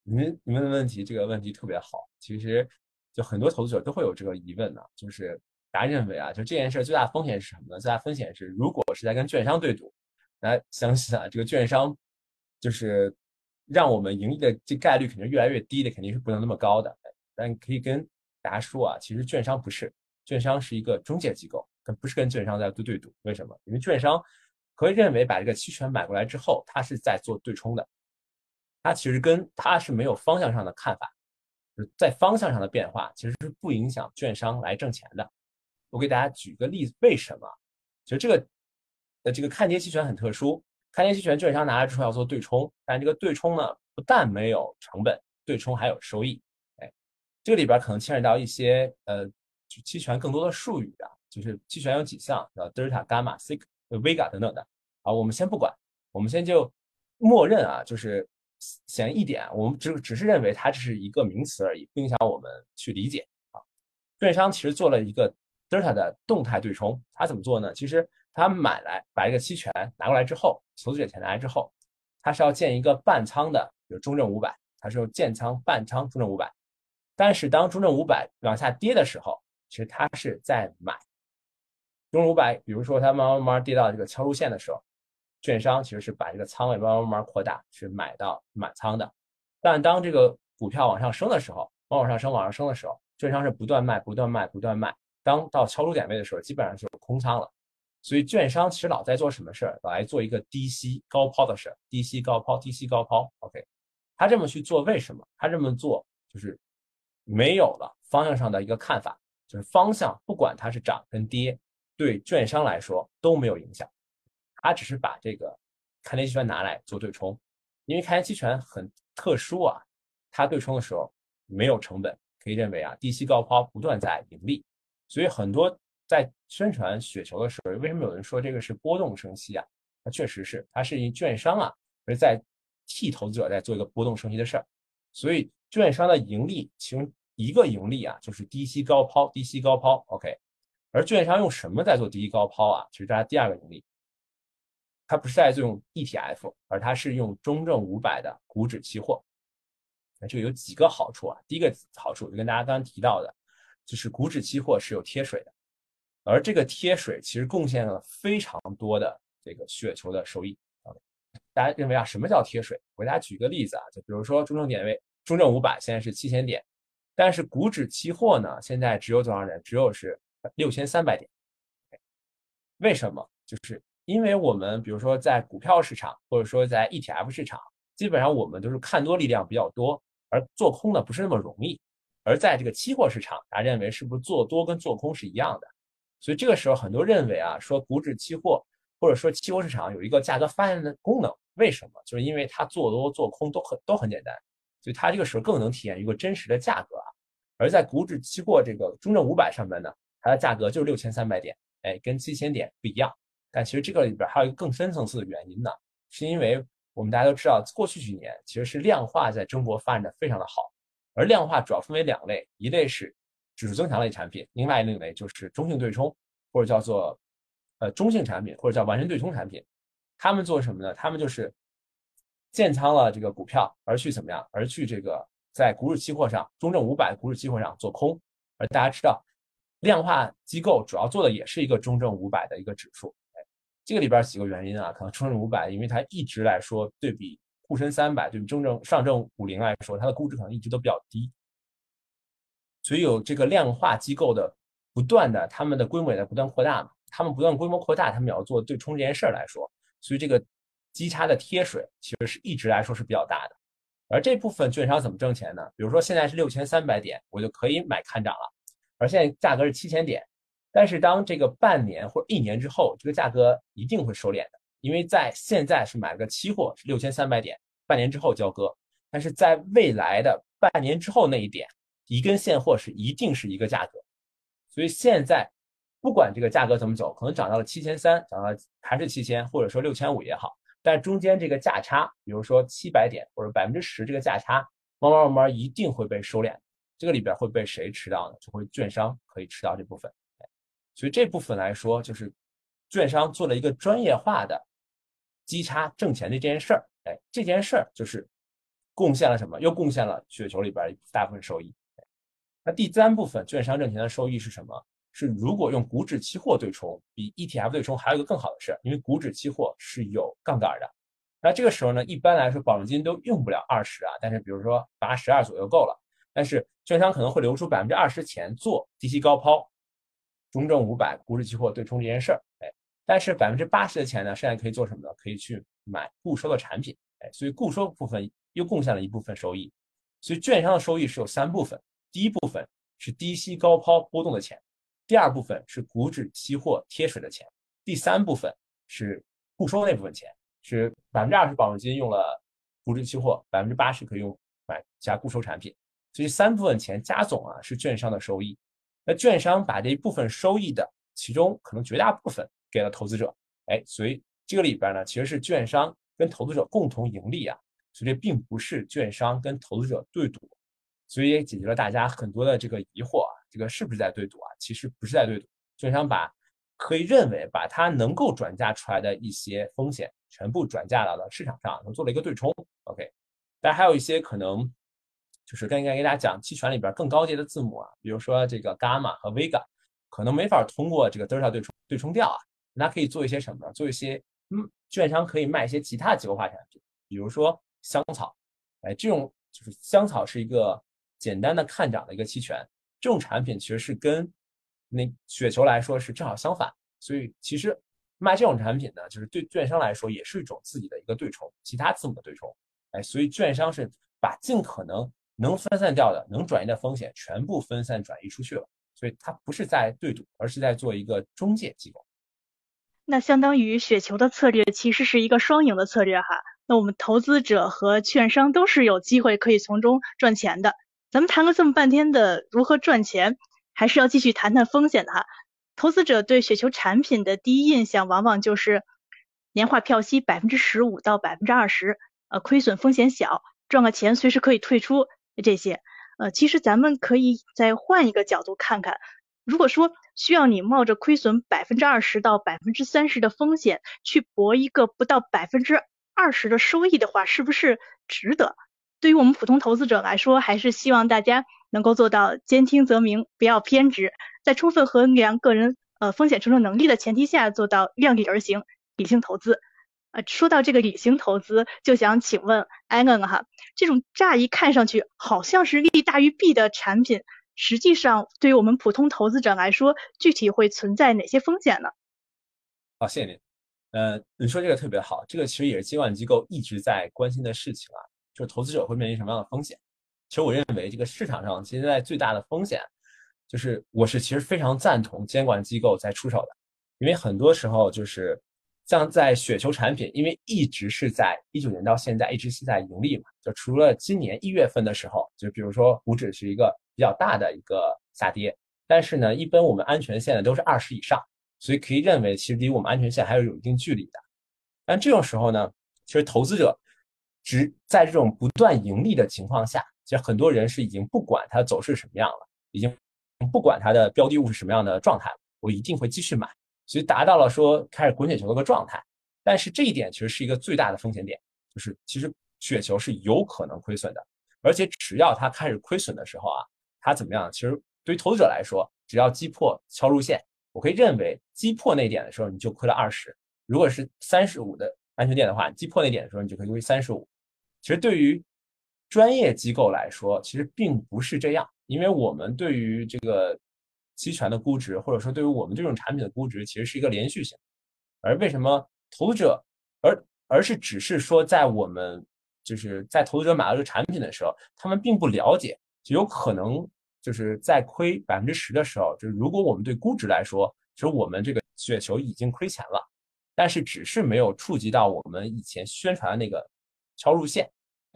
你们你们的问题这个问题特别好。其实就很多投资者都会有这个疑问呢，就是大家认为啊，就这件事最大风险是什么呢？最大风险是如果是在跟券商对赌。大家相信啊，这个券商就是让我们盈利的这概率肯定越来越低的，肯定是不能那么高的。但可以跟大家说啊，其实券商不是，券商是一个中介机构，跟不是跟券商在对对赌。为什么？因为券商可以认为把这个期权买过来之后，他是在做对冲的，他其实跟他是没有方向上的看法，在方向上的变化其实是不影响券商来挣钱的。我给大家举个例子，为什么？就这个呃。这个看跌期权很特殊，看跌期权券商拿来之后要做对冲，但这个对冲呢，不但没有成本，对冲还有收益。这里边可能牵扯到一些呃，期权更多的术语啊，就是期权有几项，叫德尔塔、伽马、西、vega 等等的。啊，我们先不管，我们先就默认啊，就是显一点，我们只只是认为它只是一个名词而已，不影响我们去理解啊。券商其实做了一个德尔塔的动态对冲，它怎么做呢？其实他买来把这个期权拿过来之后，投资者钱拿来之后，它是要建一个半仓的，比如中证五百，它是用建仓半仓中证五百。但是当中证五百往下跌的时候，其实它是在买中证五百，比如说它慢慢慢慢跌到这个敲入线的时候。券商其实是把这个仓位慢慢慢慢扩大，是买到满仓的。但当这个股票往上升的时候，往往上升、往上升的时候，券商是不断卖、不断卖、不断卖。当到敲出点位的时候，基本上就是空仓了。所以券商其实老在做什么事儿？老来做一个低吸高抛的事儿，低吸高抛、低吸高抛。OK，他这么去做，为什么？他这么做就是没有了方向上的一个看法，就是方向不管它是涨跟跌，对券商来说都没有影响。它只是把这个开年期权拿来做对冲，因为开年期权很特殊啊，它对冲的时候没有成本，可以认为啊低吸高抛不断在盈利，所以很多在宣传雪球的时候，为什么有人说这个是波动生息啊？它确实是，它是一券商啊，而在替投资者在做一个波动生息的事儿，所以券商的盈利其中一个盈利啊就是低吸高抛，低吸高抛，OK，而券商用什么在做低吸高抛啊？其实大家第二个盈利。它不是在做用 ETF，而它是用中证五百的股指期货。那这个有几个好处啊？第一个好处就跟大家刚刚提到的，就是股指期货是有贴水的，而这个贴水其实贡献了非常多的这个雪球的收益。大家认为啊，什么叫贴水？我给大家举个例子啊，就比如说中证点位，中证五百现在是七千点，但是股指期货呢，现在只有多少点？只有是六千三百点。为什么？就是。因为我们比如说在股票市场，或者说在 ETF 市场，基本上我们都是看多力量比较多，而做空呢不是那么容易。而在这个期货市场，大家认为是不是做多跟做空是一样的？所以这个时候很多认为啊，说股指期货或者说期货市场有一个价格发现的功能，为什么？就是因为它做多做空都很都很简单，所以它这个时候更能体现一个真实的价格啊。而在股指期货这个中证五百上面呢，它的价格就是六千三百点，哎，跟七千点不一样。但其实这个里边还有一个更深层次的原因呢，是因为我们大家都知道，过去几年其实是量化在中国发展的非常的好，而量化主要分为两类，一类是指数增强类产品，另外一类就是中性对冲或者叫做呃中性产品或者叫完全对冲产品。他们做什么呢？他们就是建仓了这个股票，而去怎么样？而去这个在股指期货上，中证五百股指期货上做空。而大家知道，量化机构主要做的也是一个中证五百的一个指数。这个里边几个原因啊，可能中证五百，因为它一直来说对比沪深三百，对比中证上证五零来说，它的估值可能一直都比较低，所以有这个量化机构的不断的，他们的规模也在不断扩大嘛，他们不断规模扩大，他们也要做对冲这件事儿来说，所以这个基差的贴水其实是一直来说是比较大的。而这部分券商怎么挣钱呢？比如说现在是六千三百点，我就可以买看涨了，而现在价格是七千点。但是当这个半年或者一年之后，这个价格一定会收敛的，因为在现在是买了个期货是六千三百点，半年之后交割，但是在未来的半年之后那一点，一根现货是一定是一个价格，所以现在不管这个价格怎么走，可能涨到了七千三，涨到还是七千，或者说六千五也好，但中间这个价差，比如说七百点或者百分之十这个价差，慢慢慢慢一定会被收敛，这个里边会被谁吃到呢？就会券商可以吃到这部分。所以这部分来说，就是券商做了一个专业化的基差挣钱的这件事儿。哎，这件事儿就是贡献了什么？又贡献了雪球里边大部分收益。那第三部分券商挣钱的收益是什么？是如果用股指期货对冲，比 ETF 对冲还有一个更好的事儿，因为股指期货是有杠杆的。那这个时候呢，一般来说保证金都用不了二十啊，但是比如说八十二左右够了。但是券商可能会留出百分之二十钱做低吸高抛。中证五百股指期货对冲这件事儿，哎，但是百分之八十的钱呢，剩下可以做什么呢？可以去买固收的产品，哎，所以固收部分又贡献了一部分收益。所以券商的收益是有三部分：第一部分是低吸高抛波动的钱，第二部分是股指期货贴水的钱，第三部分是固收那部分钱。是百分之二十保证金用了股指期货，百分之八十可以用买加固收产品。所以三部分钱加总啊是券商的收益。那券商把这一部分收益的其中可能绝大部分给了投资者，哎，所以这个里边呢其实是券商跟投资者共同盈利啊，所以这并不是券商跟投资者对赌，所以也解决了大家很多的这个疑惑，这个是不是在对赌啊？其实不是在对赌，券商把可以认为把它能够转嫁出来的一些风险全部转嫁到了市场上，做了一个对冲。OK，但还有一些可能就是刚才给大家讲期权里边更高阶的字母啊，比如说这个伽马和 vega，可能没法通过这个德尔塔对冲对冲掉啊。那可以做一些什么呢？做一些嗯，券商可以卖一些其他结构化产品，比如说香草，哎，这种就是香草是一个简单的看涨的一个期权，这种产品其实是跟那雪球来说是正好相反，所以其实卖这种产品呢，就是对券商来说也是一种自己的一个对冲，其他字母的对冲，哎，所以券商是把尽可能能分散掉的、能转移的风险全部分散转移出去了，所以它不是在对赌，而是在做一个中介机构。那相当于雪球的策略其实是一个双赢的策略哈。那我们投资者和券商都是有机会可以从中赚钱的。咱们谈了这么半天的如何赚钱。还是要继续谈谈风险的哈。投资者对雪球产品的第一印象往往就是年化票息百分之十五到百分之二十，呃，亏损风险小，赚个钱随时可以退出这些。呃，其实咱们可以再换一个角度看看，如果说需要你冒着亏损百分之二十到百分之三十的风险去博一个不到百分之二十的收益的话，是不是值得？对于我们普通投资者来说，还是希望大家。能够做到兼听则明，不要偏执，在充分衡量个人呃风险承受能力的前提下，做到量力而行，理性投资。呃，说到这个理性投资，就想请问艾恩哈，这种乍一看上去好像是利大于弊的产品，实际上对于我们普通投资者来说，具体会存在哪些风险呢？好，谢谢您。呃，你说这个特别好，这个其实也是监管机构一直在关心的事情啊，就是投资者会面临什么样的风险。其实我认为这个市场上现在最大的风险，就是我是其实非常赞同监管机构在出手的，因为很多时候就是像在雪球产品，因为一直是在一九年到现在一直是在盈利嘛，就除了今年一月份的时候，就比如说股指是一个比较大的一个下跌，但是呢，一般我们安全线的都是二十以上，所以可以认为其实离我们安全线还是有一定距离的。但这种时候呢，其实投资者只在这种不断盈利的情况下。其实很多人是已经不管它走势什么样了，已经不管它的标的物是什么样的状态了，我一定会继续买，所以达到了说开始滚雪球的一个状态。但是这一点其实是一个最大的风险点，就是其实雪球是有可能亏损的，而且只要它开始亏损的时候啊，它怎么样？其实对于投资者来说，只要击破敲入线，我可以认为击破那点的时候你就亏了二十。如果是三十五的安全点的话，击破那点的时候你就可以亏三十五。其实对于专业机构来说，其实并不是这样，因为我们对于这个期权的估值，或者说对于我们这种产品的估值，其实是一个连续性。而为什么投资者，而而是只是说在我们就是在投资者买到这个产品的时候，他们并不了解，就有可能就是在亏百分之十的时候，就如果我们对估值来说，其实我们这个雪球已经亏钱了，但是只是没有触及到我们以前宣传的那个敲入线。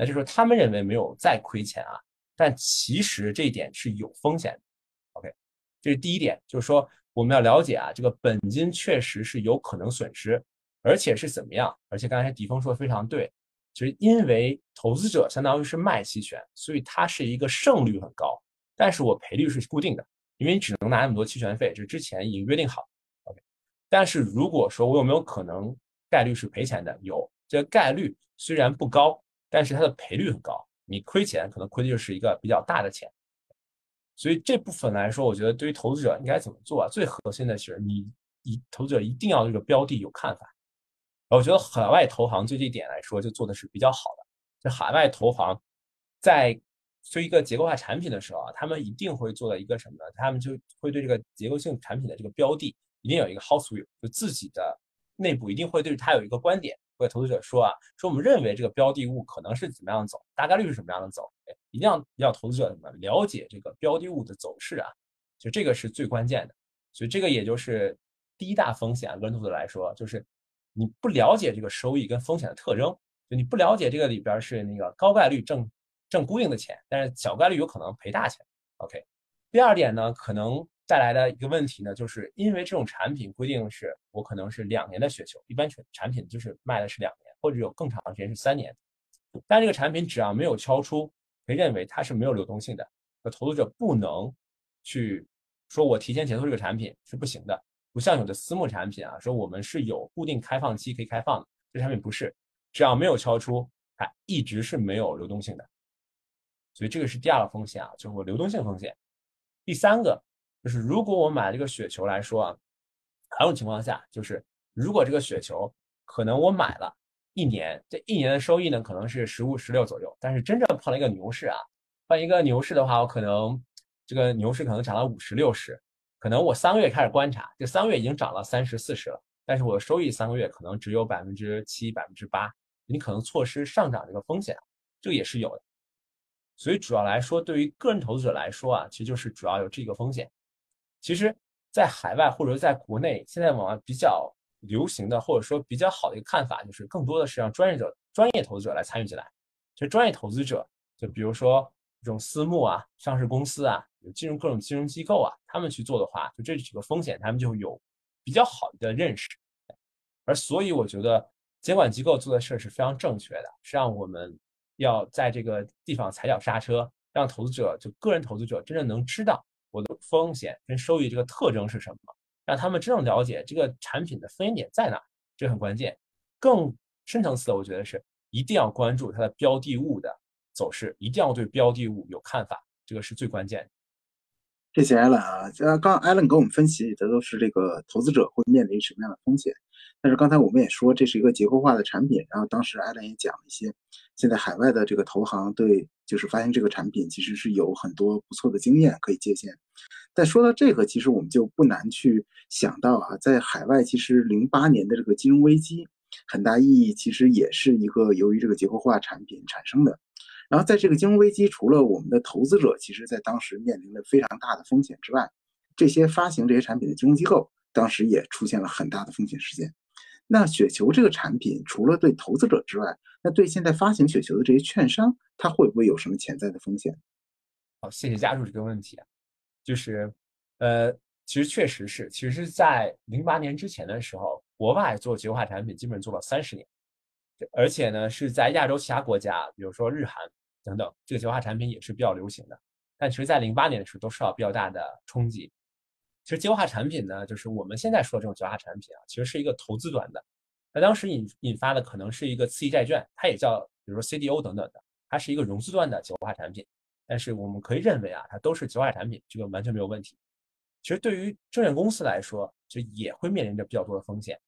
那就是说，他们认为没有再亏钱啊，但其实这一点是有风险的。OK，这是第一点，就是说我们要了解啊，这个本金确实是有可能损失，而且是怎么样？而且刚才迪峰说的非常对，就是因为投资者相当于是卖期权，所以它是一个胜率很高，但是我赔率是固定的，因为你只能拿那么多期权费，就之前已经约定好。OK，但是如果说我有没有可能概率是赔钱的？有，这个概率虽然不高。但是它的赔率很高，你亏钱可能亏的就是一个比较大的钱，所以这部分来说，我觉得对于投资者应该怎么做啊？最核心的是你一投资者一定要对这个标的有看法。我觉得海外投行就这一点来说，就做的是比较好的。就海外投行在推一个结构化产品的时候啊，他们一定会做的一个什么呢？他们就会对这个结构性产品的这个标的一定有一个 house view，就自己的内部一定会对它有一个观点。为投资者说啊，说我们认为这个标的物可能是怎么样走，大概率是什么样的走，一定要要投资者什么了解这个标的物的走势啊，就这个是最关键的。所以这个也就是第一大风险，个人投资者来说，就是你不了解这个收益跟风险的特征，就你不了解这个里边是那个高概率挣挣固定的钱，但是小概率有可能赔大钱。OK，第二点呢，可能带来的一个问题呢，就是因为这种产品规定是我可能是两年的雪球，一般产产品就是卖的是两年，或者有更长的时间是三年，但这个产品只要没有敲出，可以认为它是没有流动性的，那投资者不能去说我提前结束这个产品是不行的。不像有的私募产品啊，说我们是有固定开放期可以开放的，这产品不是，只要没有敲出，它一直是没有流动性的。所以这个是第二个风险啊，就是流动性风险。第三个就是如果我买这个雪球来说啊，还有情况下就是如果这个雪球可能我买了一年，这一年的收益呢可能是十五、十六左右，但是真正碰了一个牛市啊，碰一个牛市的话，我可能这个牛市可能涨了五十、六十。可能我三个月开始观察，这三个月已经涨了三十四十了，但是我的收益三个月可能只有百分之七、百分之八，你可能错失上涨这个风险，这个也是有的。所以主要来说，对于个人投资者来说啊，其实就是主要有这个风险。其实，在海外或者在国内，现在往比较流行的或者说比较好的一个看法，就是更多的是让专业者、专业投资者来参与进来。就专业投资者，就比如说这种私募啊、上市公司啊。有金融各种金融机构啊，他们去做的话，就这几个风险，他们就有比较好的认识。而所以我觉得监管机构做的事儿是非常正确的，是让我们要在这个地方踩脚刹车，让投资者就个人投资者真正能知道风险跟收益这个特征是什么，让他们真正了解这个产品的风险点在哪，这很关键。更深层次的，我觉得是一定要关注它的标的物的走势，一定要对标的物有看法，这个是最关键的。谢谢艾伦啊，刚，刚艾伦给我们分析的都是这个投资者会面临什么样的风险，但是刚才我们也说这是一个结构化的产品，然后当时艾伦也讲了一些，现在海外的这个投行对就是发现这个产品其实是有很多不错的经验可以借鉴。但说到这个，其实我们就不难去想到啊，在海外其实零八年的这个金融危机，很大意义其实也是一个由于这个结构化产品产生的。然后在这个金融危机，除了我们的投资者，其实在当时面临了非常大的风险之外，这些发行这些产品的金融机构，当时也出现了很大的风险事件。那雪球这个产品，除了对投资者之外，那对现在发行雪球的这些券商，它会不会有什么潜在的风险？好，谢谢加入这个问题啊，就是，呃，其实确实是，其实在零八年之前的时候，国外做结构化产品基本做了三十年，而且呢是在亚洲其他国家，比如说日韩。等等，这个结构化产品也是比较流行的，但其实，在零八年的时候都受到比较大的冲击。其实结构化产品呢，就是我们现在说的这种结构化产品啊，其实是一个投资端的。那当时引引发的可能是一个刺激债券，它也叫比如说 CDO 等等的，它是一个融资端的结构化产品。但是我们可以认为啊，它都是结构化产品，这个完全没有问题。其实对于证券公司来说，就也会面临着比较多的风险。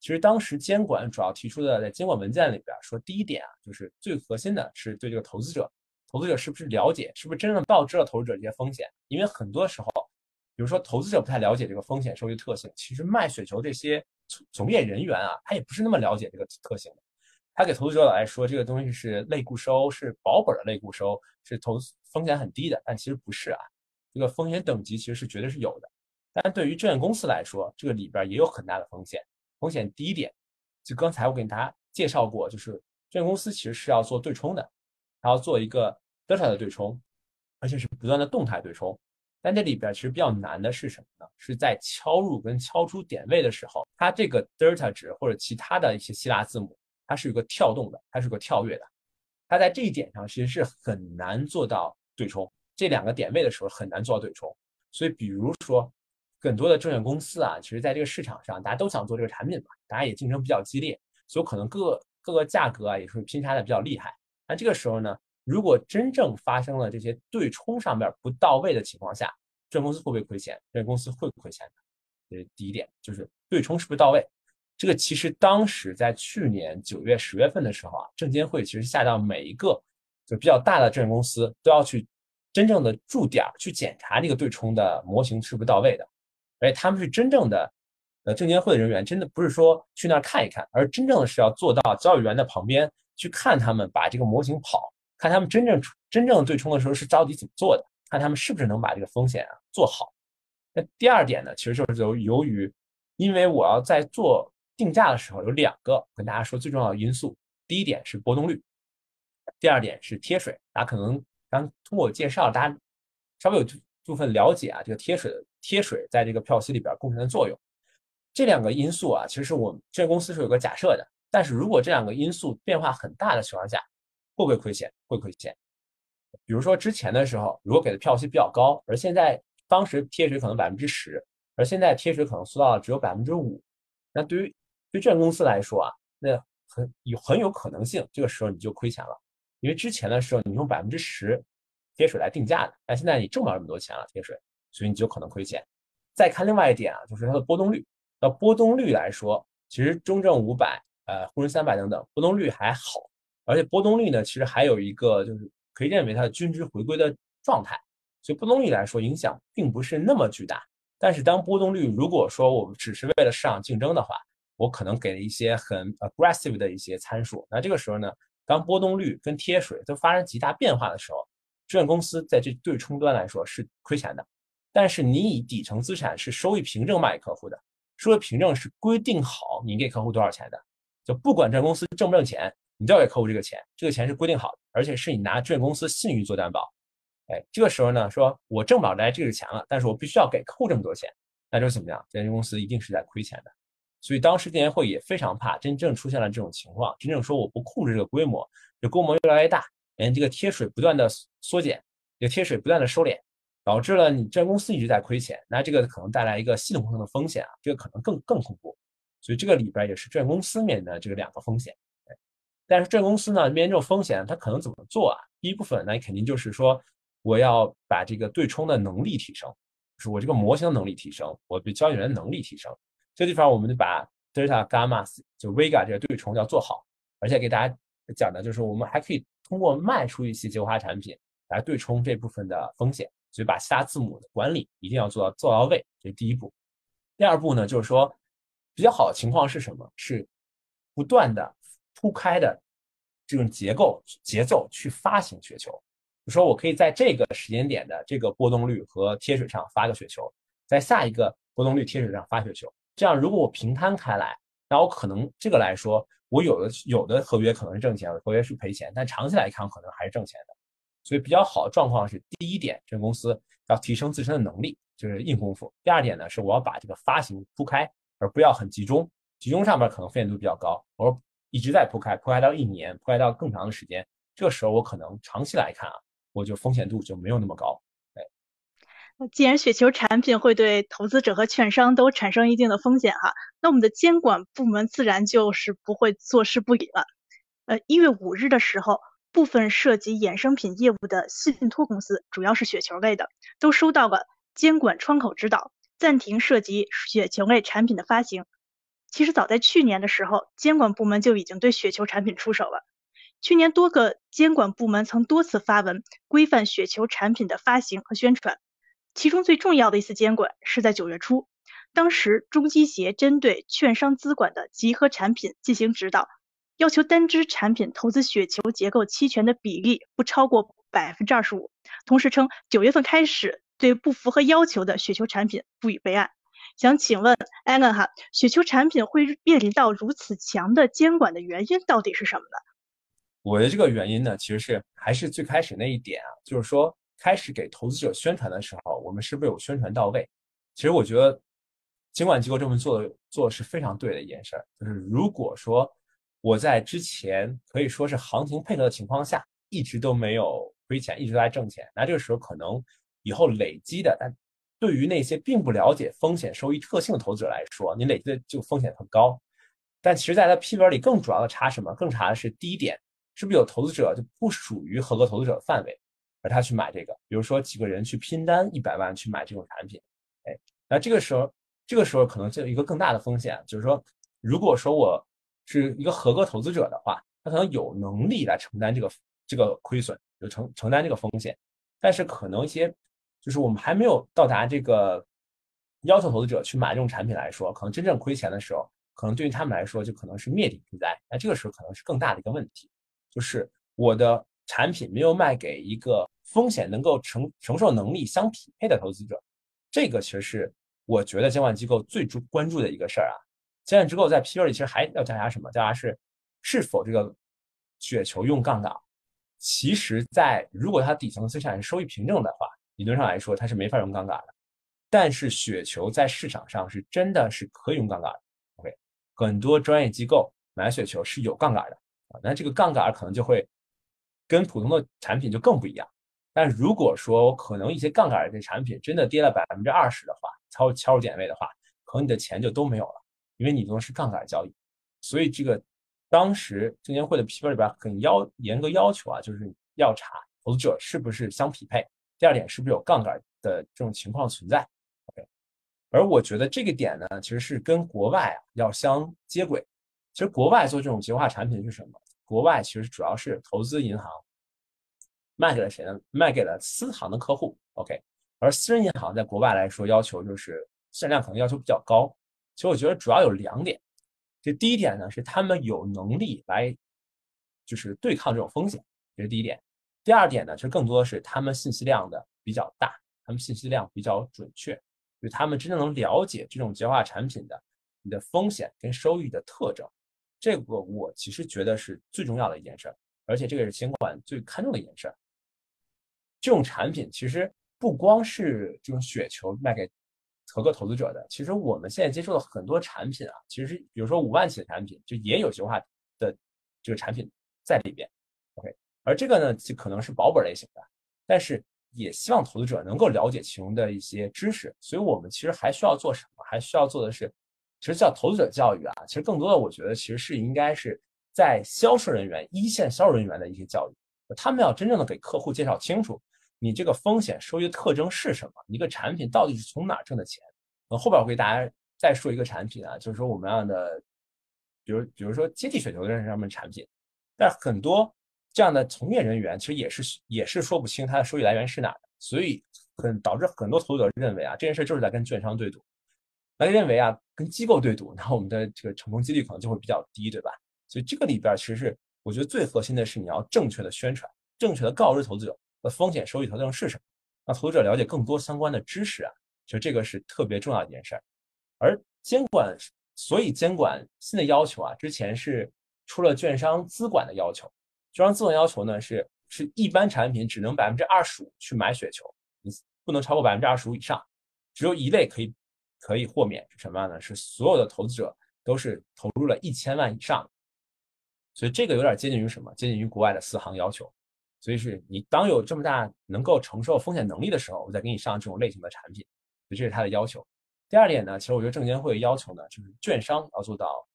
其实当时监管主要提出的在监管文件里边说，第一点啊，就是最核心的是对这个投资者，投资者是不是了解，是不是真正告知了投资者这些风险？因为很多时候，比如说投资者不太了解这个风险收益特性，其实卖雪球这些从从业人员啊，他也不是那么了解这个特性的。他给投资者来说，这个东西是类固收，是保本的类固收，是投资风险很低的，但其实不是啊，这个风险等级其实是绝对是有的。但对于证券公司来说，这个里边也有很大的风险。风险第一点，就刚才我给大家介绍过，就是证券公司其实是要做对冲的，还要做一个德尔塔的对冲，而且是不断的动态对冲。但这里边其实比较难的是什么呢？是在敲入跟敲出点位的时候，它这个德尔塔值或者其他的一些希腊字母，它是有个跳动的，它是个跳跃的。它在这一点上其实是很难做到对冲，这两个点位的时候很难做到对冲。所以比如说。很多的证券公司啊，其实在这个市场上，大家都想做这个产品嘛，大家也竞争比较激烈，所以可能各各个价格啊也是拼杀的比较厉害。那这个时候呢，如果真正发生了这些对冲上面不到位的情况下，证券公司会不会亏钱？证券公司会亏钱的。这是第一点，就是对冲是不是到位？这个其实当时在去年九月、十月份的时候啊，证监会其实下到每一个就比较大的证券公司都要去真正的驻点去检查这个对冲的模型是不是到位的。而且他们是真正的，呃，证监会的人员，真的不是说去那儿看一看，而真正的是要做到交易员的旁边去看他们把这个模型跑，看他们真正真正对冲的时候是到底怎么做的，看他们是不是能把这个风险啊做好。那第二点呢，其实就是由由于，因为我要在做定价的时候有两个跟大家说最重要的因素，第一点是波动率，第二点是贴水。大家可能刚通过我介绍，大家稍微有部分了解啊，这个贴水的贴水在这个票息里边贡献的作用。这两个因素啊，其实我们这公司是有个假设的。但是如果这两个因素变化很大的情况下，会不会亏钱？会亏钱。比如说之前的时候，如果给的票息比较高，而现在当时贴水可能百分之十，而现在贴水可能缩到了只有百分之五，那对于对证券公司来说啊，那很有很有可能性，这个时候你就亏钱了，因为之前的时候你用百分之十贴水来定价的，但现在你挣不了这么多钱了贴水，所以你就可能亏钱。再看另外一点啊，就是它的波动率。那波动率来说，其实中证五百、呃沪深三百等等波动率还好，而且波动率呢，其实还有一个就是可以认为它的均值回归的状态，所以波动率来说影响并不是那么巨大。但是当波动率如果说我们只是为了市场竞争的话，我可能给了一些很 aggressive 的一些参数，那这个时候呢，当波动率跟贴水都发生极大变化的时候，证券公司在这对冲端来说是亏钱的。但是你以底层资产是收益凭证卖给客户的。收益凭证是规定好你给客户多少钱的，就不管证券公司挣不挣钱，你都要给客户这个钱，这个钱是规定好的，而且是你拿证券公司信誉做担保。哎，这个时候呢，说我挣不来这个钱了，但是我必须要给客户这么多钱，那就怎么样？证券公司一定是在亏钱的。所以当时证监会也非常怕真正出现了这种情况，真正说我不控制这个规模，这规模越来越大，连，这个贴水不断的缩减，这个贴水不断的收敛。导致了你证券公司一直在亏钱，那这个可能带来一个系统性的风险啊，这个可能更更恐怖。所以这个里边也是证券公司面临的这个两个风险。但是这公司呢，面临这种风险，它可能怎么做啊？第一部分那肯定就是说，我要把这个对冲的能力提升，就是我这个模型能力提升，我对交易员能力提升。这地方我们就把 delta gamma 就 vega 这个对冲要做好，而且给大家讲的就是我们还可以通过卖出一些结构化产品来对冲这部分的风险。所以把其他字母的管理一定要做到做到位，这是第一步。第二步呢，就是说比较好的情况是什么？是不断的铺开的这种结构节奏去发行雪球。就说我可以在这个时间点的这个波动率和贴水上发个雪球，在下一个波动率贴水上发雪球。这样如果我平摊开来，那我可能这个来说，我有的有的合约可能是挣钱，合约是赔钱，但长期来看可能还是挣钱的。所以比较好的状况是，第一点，这个公司要提升自身的能力，就是硬功夫。第二点呢，是我要把这个发行铺开，而不要很集中。集中上面可能风险度比较高，我说一直在铺开，铺开到一年，铺开到更长的时间。这个时候我可能长期来看啊，我就风险度就没有那么高。哎，那既然雪球产品会对投资者和券商都产生一定的风险哈，那我们的监管部门自然就是不会坐视不理了。呃，一月五日的时候。部分涉及衍生品业务的信托公司，主要是雪球类的，都收到了监管窗口指导，暂停涉及雪球类产品的发行。其实早在去年的时候，监管部门就已经对雪球产品出手了。去年多个监管部门曾多次发文规范雪球产品的发行和宣传，其中最重要的一次监管是在九月初，当时中基协针对券商资管的集合产品进行指导。要求单只产品投资雪球结构期权的比例不超过百分之二十五，同时称九月份开始对不符合要求的雪球产品不予备案。想请问艾伦哈，雪球产品会面临到如此强的监管的原因到底是什么呢？我的这个原因呢，其实是还是最开始那一点啊，就是说开始给投资者宣传的时候，我们是不是有宣传到位？其实我觉得监管机构这么做的做是非常对的一件事儿，就是如果说。我在之前可以说是行情配合的情况下，一直都没有亏钱，一直在挣钱。那这个时候可能以后累积的，但对于那些并不了解风险收益特性的投资者来说，你累积的就风险很高。但其实，在它批文里更主要的查什么？更查的是第一点，是不是有投资者就不属于合格投资者的范围，而他去买这个？比如说几个人去拼单一百万去买这种产品，哎，那这个时候，这个时候可能就有一个更大的风险，就是说，如果说我。是一个合格投资者的话，他可能有能力来承担这个这个亏损，有承承担这个风险。但是可能一些就是我们还没有到达这个要求投资者去买这种产品来说，可能真正亏钱的时候，可能对于他们来说就可能是灭顶之灾。那这个时候可能是更大的一个问题，就是我的产品没有卖给一个风险能够承承受能力相匹配的投资者。这个其实是我觉得监管机构最注关注的一个事儿啊。监管机构在批文里其实还要调查什么？调查是是否这个雪球用杠杆。其实，在如果它底层资产收益凭证的话，理论上来说它是没法用杠杆的。但是雪球在市场上是真的是可以用杠杆的。OK，很多专业机构买雪球是有杠杆的啊，那这个杠杆可能就会跟普通的产品就更不一样。但如果说可能一些杠杆的产品真的跌了百分之二十的话，超敲入点位的话，可能你的钱就都没有了，因为你用的是杠杆交易。所以这个当时证监会的批文里边很要严格要求啊，就是要查投资者是不是相匹配。第二点是不是有杠杆的这种情况存在？OK，而我觉得这个点呢，其实是跟国外啊要相接轨。其实国外做这种结化产品是什么？国外其实主要是投资银行卖给了谁呢？卖给了私行的客户。OK，而私人银行在国外来说要求就是限量可能要求比较高。其实我觉得主要有两点。这第一点呢是他们有能力来就是对抗这种风险，这是第一点。第二点呢，其实更多的是他们信息量的比较大，他们信息量比较准确，就他们真正能了解这种结化产品的你的风险跟收益的特征，这个我其实觉得是最重要的一件事儿，而且这个是监管最看重的一件事儿。这种产品其实不光是这种雪球卖给合格投资者的，其实我们现在接触的很多产品啊，其实比如说五万起的产品，就也有结化的这个产品在里边。而这个呢，就可能是保本类型的，但是也希望投资者能够了解其中的一些知识。所以我们其实还需要做什么？还需要做的是，其实叫投资者教育啊。其实更多的，我觉得其实是应该是在销售人员、一线销售人员的一些教育。他们要真正的给客户介绍清楚，你这个风险收益特征是什么，一个产品到底是从哪挣的钱。呃，后边我给大家再说一个产品啊，就是说我们样的，比如比如说阶梯雪球的这上面产品，但很多。这样的从业人员其实也是也是说不清他的收益来源是哪的，所以很导致很多投资者认为啊这件事就是在跟券商对赌，那认为啊跟机构对赌，<laughs> 那我们的这个成功几率可能就会比较低，对吧？所以这个里边其实是我觉得最核心的是你要正确的宣传，正确的告知投资者的风险收益特征是什么，让投资者了解更多相关的知识啊，其实这个是特别重要的一件事儿。而监管，所以监管新的要求啊，之前是出了券商资管的要求。券商资管要求呢是是一般产品只能百分之二十五去买雪球，你不能超过百分之二十五以上，只有一类可以可以豁免是什么样呢？是所有的投资者都是投入了一千万以上，所以这个有点接近于什么？接近于国外的四行要求。所以是你当有这么大能够承受风险能力的时候，我再给你上这种类型的产品，所以这是它的要求。第二点呢，其实我觉得证监会要求呢，就是券商要做到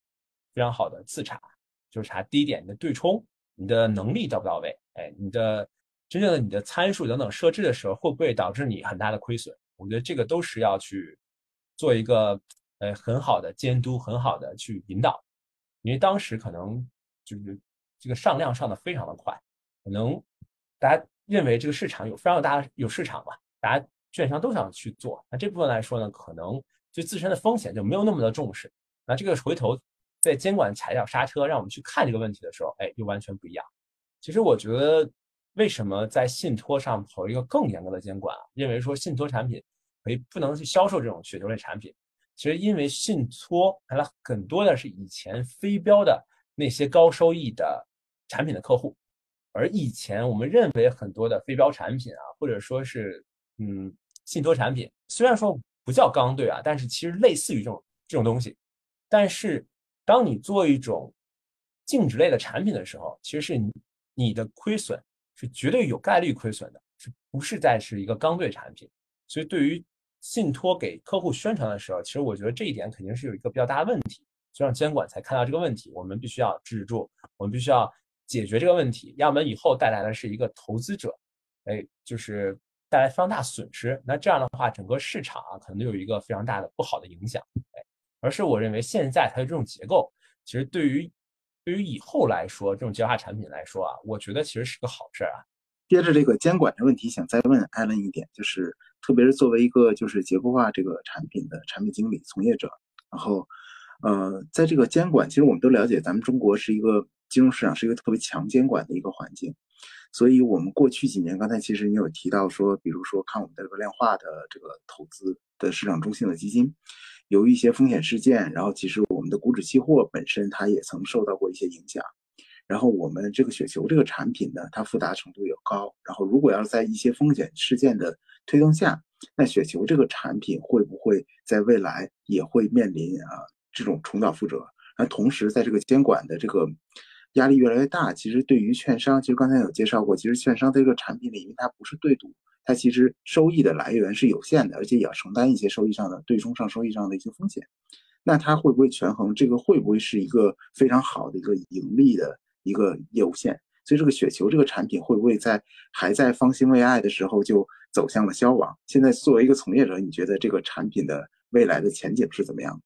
非常好的自查，就是查第一点你的对冲。你的能力到不到位？哎，你的真正的你的参数等等设置的时候，会不会导致你很大的亏损？我觉得这个都是要去做一个呃很好的监督，很好的去引导。因为当时可能就是这个上量上的非常的快，可能大家认为这个市场有非常大有市场嘛，大家券商都想去做。那这部分来说呢，可能对自身的风险就没有那么的重视。那这个回头。在监管踩脚刹车，让我们去看这个问题的时候，哎，又完全不一样。其实我觉得，为什么在信托上投一个更严格的监管啊？认为说信托产品可以不能去销售这种雪球类产品。其实因为信托来了很多的是以前非标的那些高收益的产品的客户，而以前我们认为很多的非标产品啊，或者说是嗯信托产品，虽然说不叫刚兑啊，但是其实类似于这种这种东西，但是。当你做一种净值类的产品的时候，其实是你你的亏损是绝对有概率亏损的，是不是在是一个刚兑产品？所以对于信托给客户宣传的时候，其实我觉得这一点肯定是有一个比较大的问题，就让监管才看到这个问题，我们必须要制止住，我们必须要解决这个问题，要不然以后带来的是一个投资者，哎，就是带来非常大损失。那这样的话，整个市场啊，可能有一个非常大的不好的影响，哎。而是我认为现在它的这种结构，其实对于对于以后来说，这种结构化产品来说啊，我觉得其实是个好事儿啊。接着这个监管的问题，想再问艾伦一点，就是特别是作为一个就是结构化这个产品的产品经理从业者，然后呃，在这个监管，其实我们都了解，咱们中国是一个金融市场是一个特别强监管的一个环境，所以我们过去几年，刚才其实你有提到说，比如说看我们的这个量化的这个投资的市场中性的基金。由于一些风险事件，然后其实我们的股指期货本身它也曾受到过一些影响。然后我们这个雪球这个产品呢，它复杂程度也高。然后如果要是在一些风险事件的推动下，那雪球这个产品会不会在未来也会面临啊这种重蹈覆辙？而同时在这个监管的这个压力越来越大，其实对于券商，其实刚才有介绍过，其实券商在这个产品里，因为它不是对赌，它其实收益的来源是有限的，而且也要承担一些收益上的对冲上收益上的一些风险。那它会不会权衡？这个会不会是一个非常好的一个盈利的一个业务线？所以这个雪球这个产品会不会在还在方兴未艾的时候就走向了消亡？现在作为一个从业者，你觉得这个产品的未来的前景是怎么样？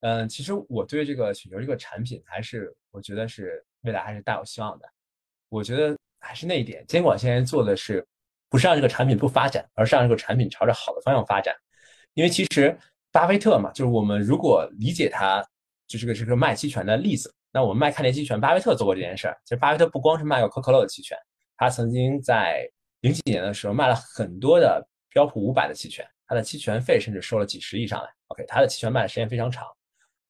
嗯，其实我对这个雪球这个产品还是我觉得是未来还是大有希望的。我觉得还是那一点，监管现在做的是不是让这个产品不发展，而是让这个产品朝着好的方向发展。因为其实。巴菲特嘛，就是我们如果理解他，就是个是个卖期权的例子。那我们卖看跌期权，巴菲特做过这件事儿。其实巴菲特不光是卖过可口可乐的期权，他曾经在零几年的时候卖了很多的标普五百的期权，他的期权费甚至收了几十亿上来。OK，他的期权卖的时间非常长。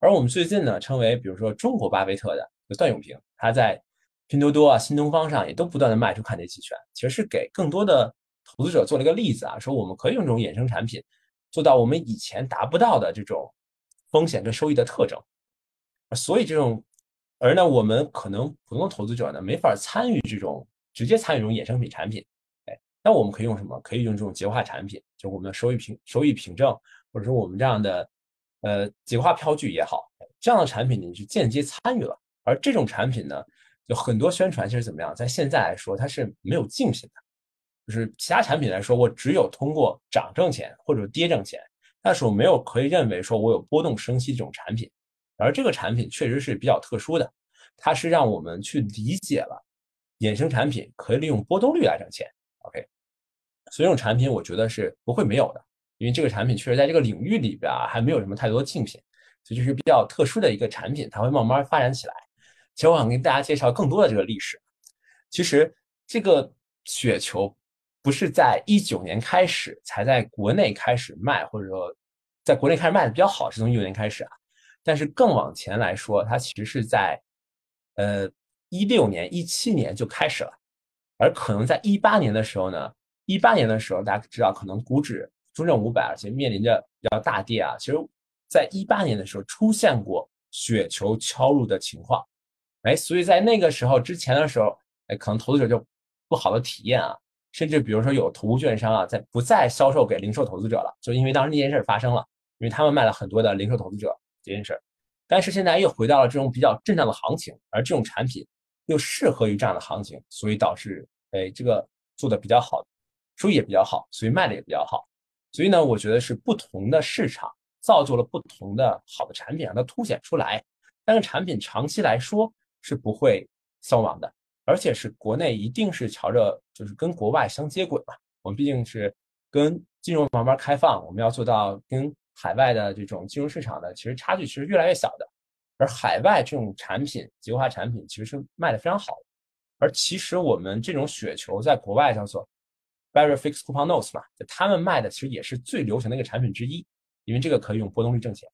而我们最近呢，称为比如说中国巴菲特的段永平，他在拼多多啊、新东方上也都不断的卖出看跌期权，其实是给更多的投资者做了一个例子啊，说我们可以用这种衍生产品。做到我们以前达不到的这种风险跟收益的特征，所以这种，而呢，我们可能普通投资者呢没法参与这种直接参与这种衍生品产品，哎，那我们可以用什么？可以用这种结构化产品，就我们的收益凭收益凭证，或者说我们这样的呃结构化票据也好，这样的产品你是间接参与了，而这种产品呢，就很多宣传其实怎么样，在现在来说它是没有竞品的。就是其他产品来说，我只有通过涨挣钱或者跌挣钱，但是我没有可以认为说我有波动生息这种产品，而这个产品确实是比较特殊的，它是让我们去理解了衍生产品可以利用波动率来挣钱。OK，所以这种产品我觉得是不会没有的，因为这个产品确实在这个领域里边啊还没有什么太多竞品，所以就是比较特殊的一个产品，它会慢慢发展起来。其实我想跟大家介绍更多的这个历史，其实这个雪球。不是在一九年开始才在国内开始卖，或者说在国内开始卖的比较好，是从一九年开始啊。但是更往前来说，它其实是在呃一六年、一七年就开始了，而可能在一八年的时候呢，一八年的时候大家知道，可能股指中证五百而且面临着比较大跌啊。其实，在一八年的时候出现过雪球敲入的情况，哎，所以在那个时候之前的时候，哎，可能投资者就不好的体验啊。甚至比如说有投顾券商啊，在不再销售给零售投资者了，就因为当时那件事发生了，因为他们卖了很多的零售投资者这件事但是现在又回到了这种比较震荡的行情，而这种产品又适合于这样的行情，所以导致哎这个做的比较好，收益也比较好，所以卖的也比较好。所以呢，我觉得是不同的市场造就了不同的好的产品，让它凸显出来。但是产品长期来说是不会消亡的。而且是国内一定是朝着就是跟国外相接轨嘛，我们毕竟是跟金融慢慢开放，我们要做到跟海外的这种金融市场的其实差距其实越来越小的，而海外这种产品结构化产品其实是卖的非常好的，而其实我们这种雪球在国外叫做 Very Fixed Coupon Notes 嘛，就他们卖的其实也是最流行的一个产品之一，因为这个可以用波动率挣钱，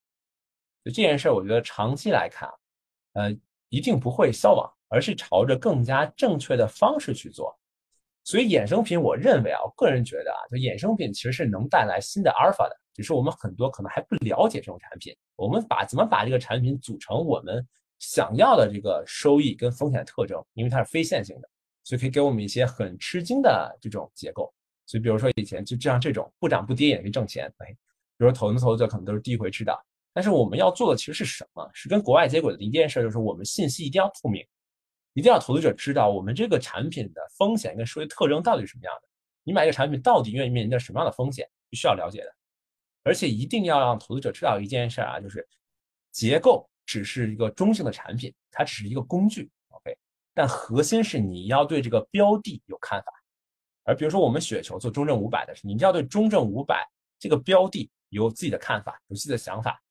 就这件事儿我觉得长期来看啊，呃，一定不会消亡。而是朝着更加正确的方式去做，所以衍生品，我认为啊，我个人觉得啊，就衍生品其实是能带来新的阿尔法的，只是我们很多可能还不了解这种产品。我们把怎么把这个产品组成我们想要的这个收益跟风险特征，因为它是非线性的，所以可以给我们一些很吃惊的这种结构。所以比如说以前就这样这种不涨不跌也可以挣钱，哎，比如说投资投资可能都是第一回吃的，但是我们要做的其实是什么？是跟国外接轨的一件事，就是我们信息一定要透明。一定要投资者知道我们这个产品的风险跟收益特征到底是什么样的。你买一个产品到底愿意面临着什么样的风险，必须要了解的。而且一定要让投资者知道一件事啊，就是结构只是一个中性的产品，它只是一个工具，OK。但核心是你要对这个标的有看法。而比如说我们雪球做中证五百的时候，你一定要对中证五百这个标的有自己的看法，有自己的想法。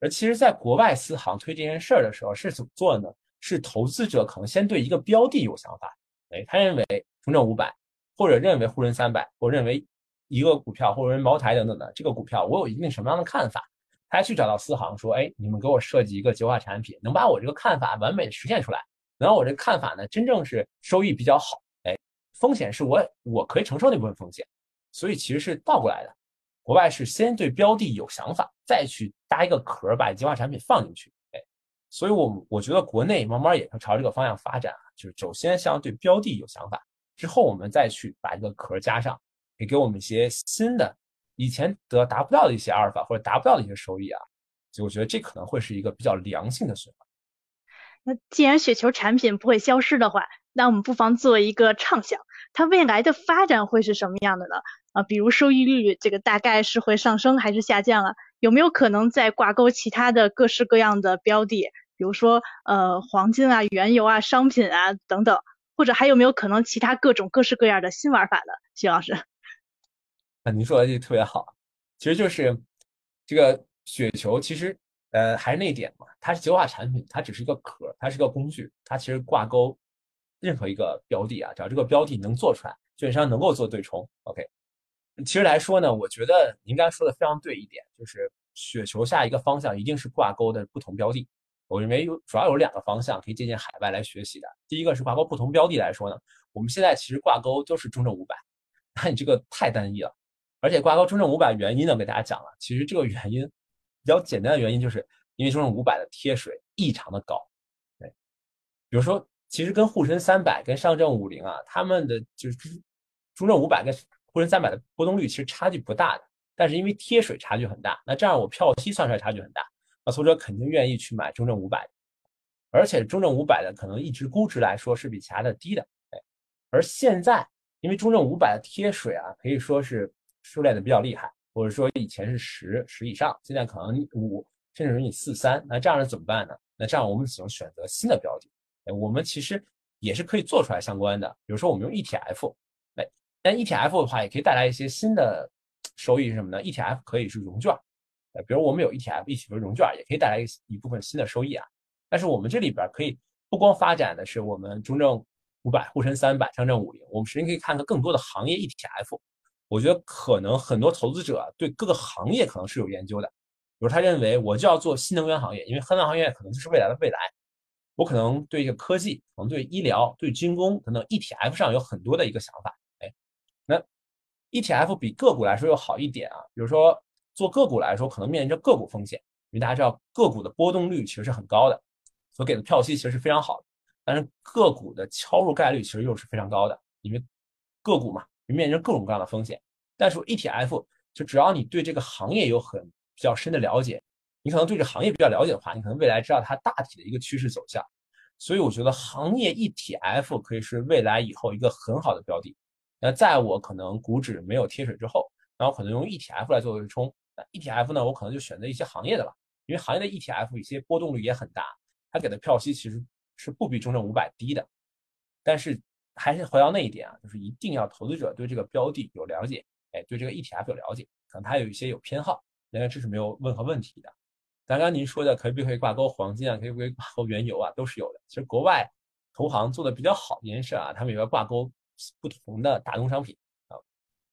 而其实，在国外私行推这件事儿的时候是怎么做的呢？是投资者可能先对一个标的有想法，哎，他认为中证五百，或者认为沪深三百，或认为一个股票，或者认为茅台等等的这个股票，我有一定什么样的看法？他去找到私行说，哎，你们给我设计一个优化产品，能把我这个看法完美的实现出来，能让我这个看法呢，真正是收益比较好，哎，风险是我我可以承受那部分风险，所以其实是倒过来的，国外是先对标的有想法，再去搭一个壳，把优化产品放进去，哎，所以我我觉得国内慢慢也会朝这个方向发展啊，就是首先相对标的有想法，之后我们再去把这个壳加上，也给我们一些新的。以前得达不到的一些阿尔法或者达不到的一些收益啊，所以我觉得这可能会是一个比较良性的循环。那既然雪球产品不会消失的话，那我们不妨做一个畅想，它未来的发展会是什么样的呢？啊，比如收益率这个大概是会上升还是下降啊？有没有可能再挂钩其他的各式各样的标的，比如说呃黄金啊、原油啊、商品啊等等，或者还有没有可能其他各种各式各样的新玩法呢？徐老师。<laughs> 啊您说的这特别好，其实就是这个雪球，其实呃还是那一点嘛，它是极化产品，它只是一个壳，它是个工具，它其实挂钩任何一个标的啊，只要这个标的能做出来，券商能够做对冲，OK。其实来说呢，我觉得您刚才说的非常对一点，就是雪球下一个方向一定是挂钩的不同标的。我认为有主要有两个方向可以借鉴海外来学习的，第一个是挂钩不同标的来说呢，我们现在其实挂钩都是中证五百，<laughs> 那你这个太单一了。而且挂钩中证五百原因呢，给大家讲了。其实这个原因比较简单的原因，就是因为中证五百的贴水异常的高。对，比如说，其实跟沪深三百、跟上证五零啊，他们的就是中证五百跟沪深三百的波动率其实差距不大的，但是因为贴水差距很大，那这样我票息算出来差距很大，那投资者肯定愿意去买中证五百。而且中证五百的可能一直估值来说是比其他的低的。哎，而现在因为中证五百的贴水啊，可以说是。收敛的比较厉害，或者说以前是十十以上，现在可能五，甚至是你四三，那这样是怎么办呢？那这样我们只能选择新的标的。哎，我们其实也是可以做出来相关的，比如说我们用 ETF，但 ETF 的话也可以带来一些新的收益是什么呢？ETF 可以是融券，比如我们有 ETF 一起做融券，也可以带来一一部分新的收益啊。但是我们这里边可以不光发展的是我们中证五百、沪深三百、上证五零，我们实际可以看看更多的行业 ETF。我觉得可能很多投资者对各个行业可能是有研究的，比如他认为我就要做新能源行业，因为新能源行业可能就是未来的未来。我可能对一个科技，可能对医疗、对军工等等 ETF 上有很多的一个想法。ETF 比个股来说又好一点啊。比如说做个股来说，可能面临着个股风险，因为大家知道个股的波动率其实是很高的，所给的票息其实是非常好的。但是个股的敲入概率其实又是非常高的，因为个股嘛。面临着各种各样的风险，但是 ETF 就只要你对这个行业有很比较深的了解，你可能对这行业比较了解的话，你可能未来知道它大体的一个趋势走向。所以我觉得行业 ETF 可以是未来以后一个很好的标的。那在我可能股指没有贴水之后，那我可能用 ETF 来做对冲。那 ETF 呢，我可能就选择一些行业的了，因为行业的 ETF 一些波动率也很大，它给的票息其实是不比中证五百低的，但是。还是回到那一点啊，就是一定要投资者对这个标的有了解，哎，对这个 ETF 有了解，可能他有一些有偏好，那这是没有任何问题的。刚刚您说的可不可以挂钩黄金啊，可不可以挂钩原油啊，都是有的。其实国外投行做的比较好一件事啊，他们也要挂钩不同的大宗商品啊，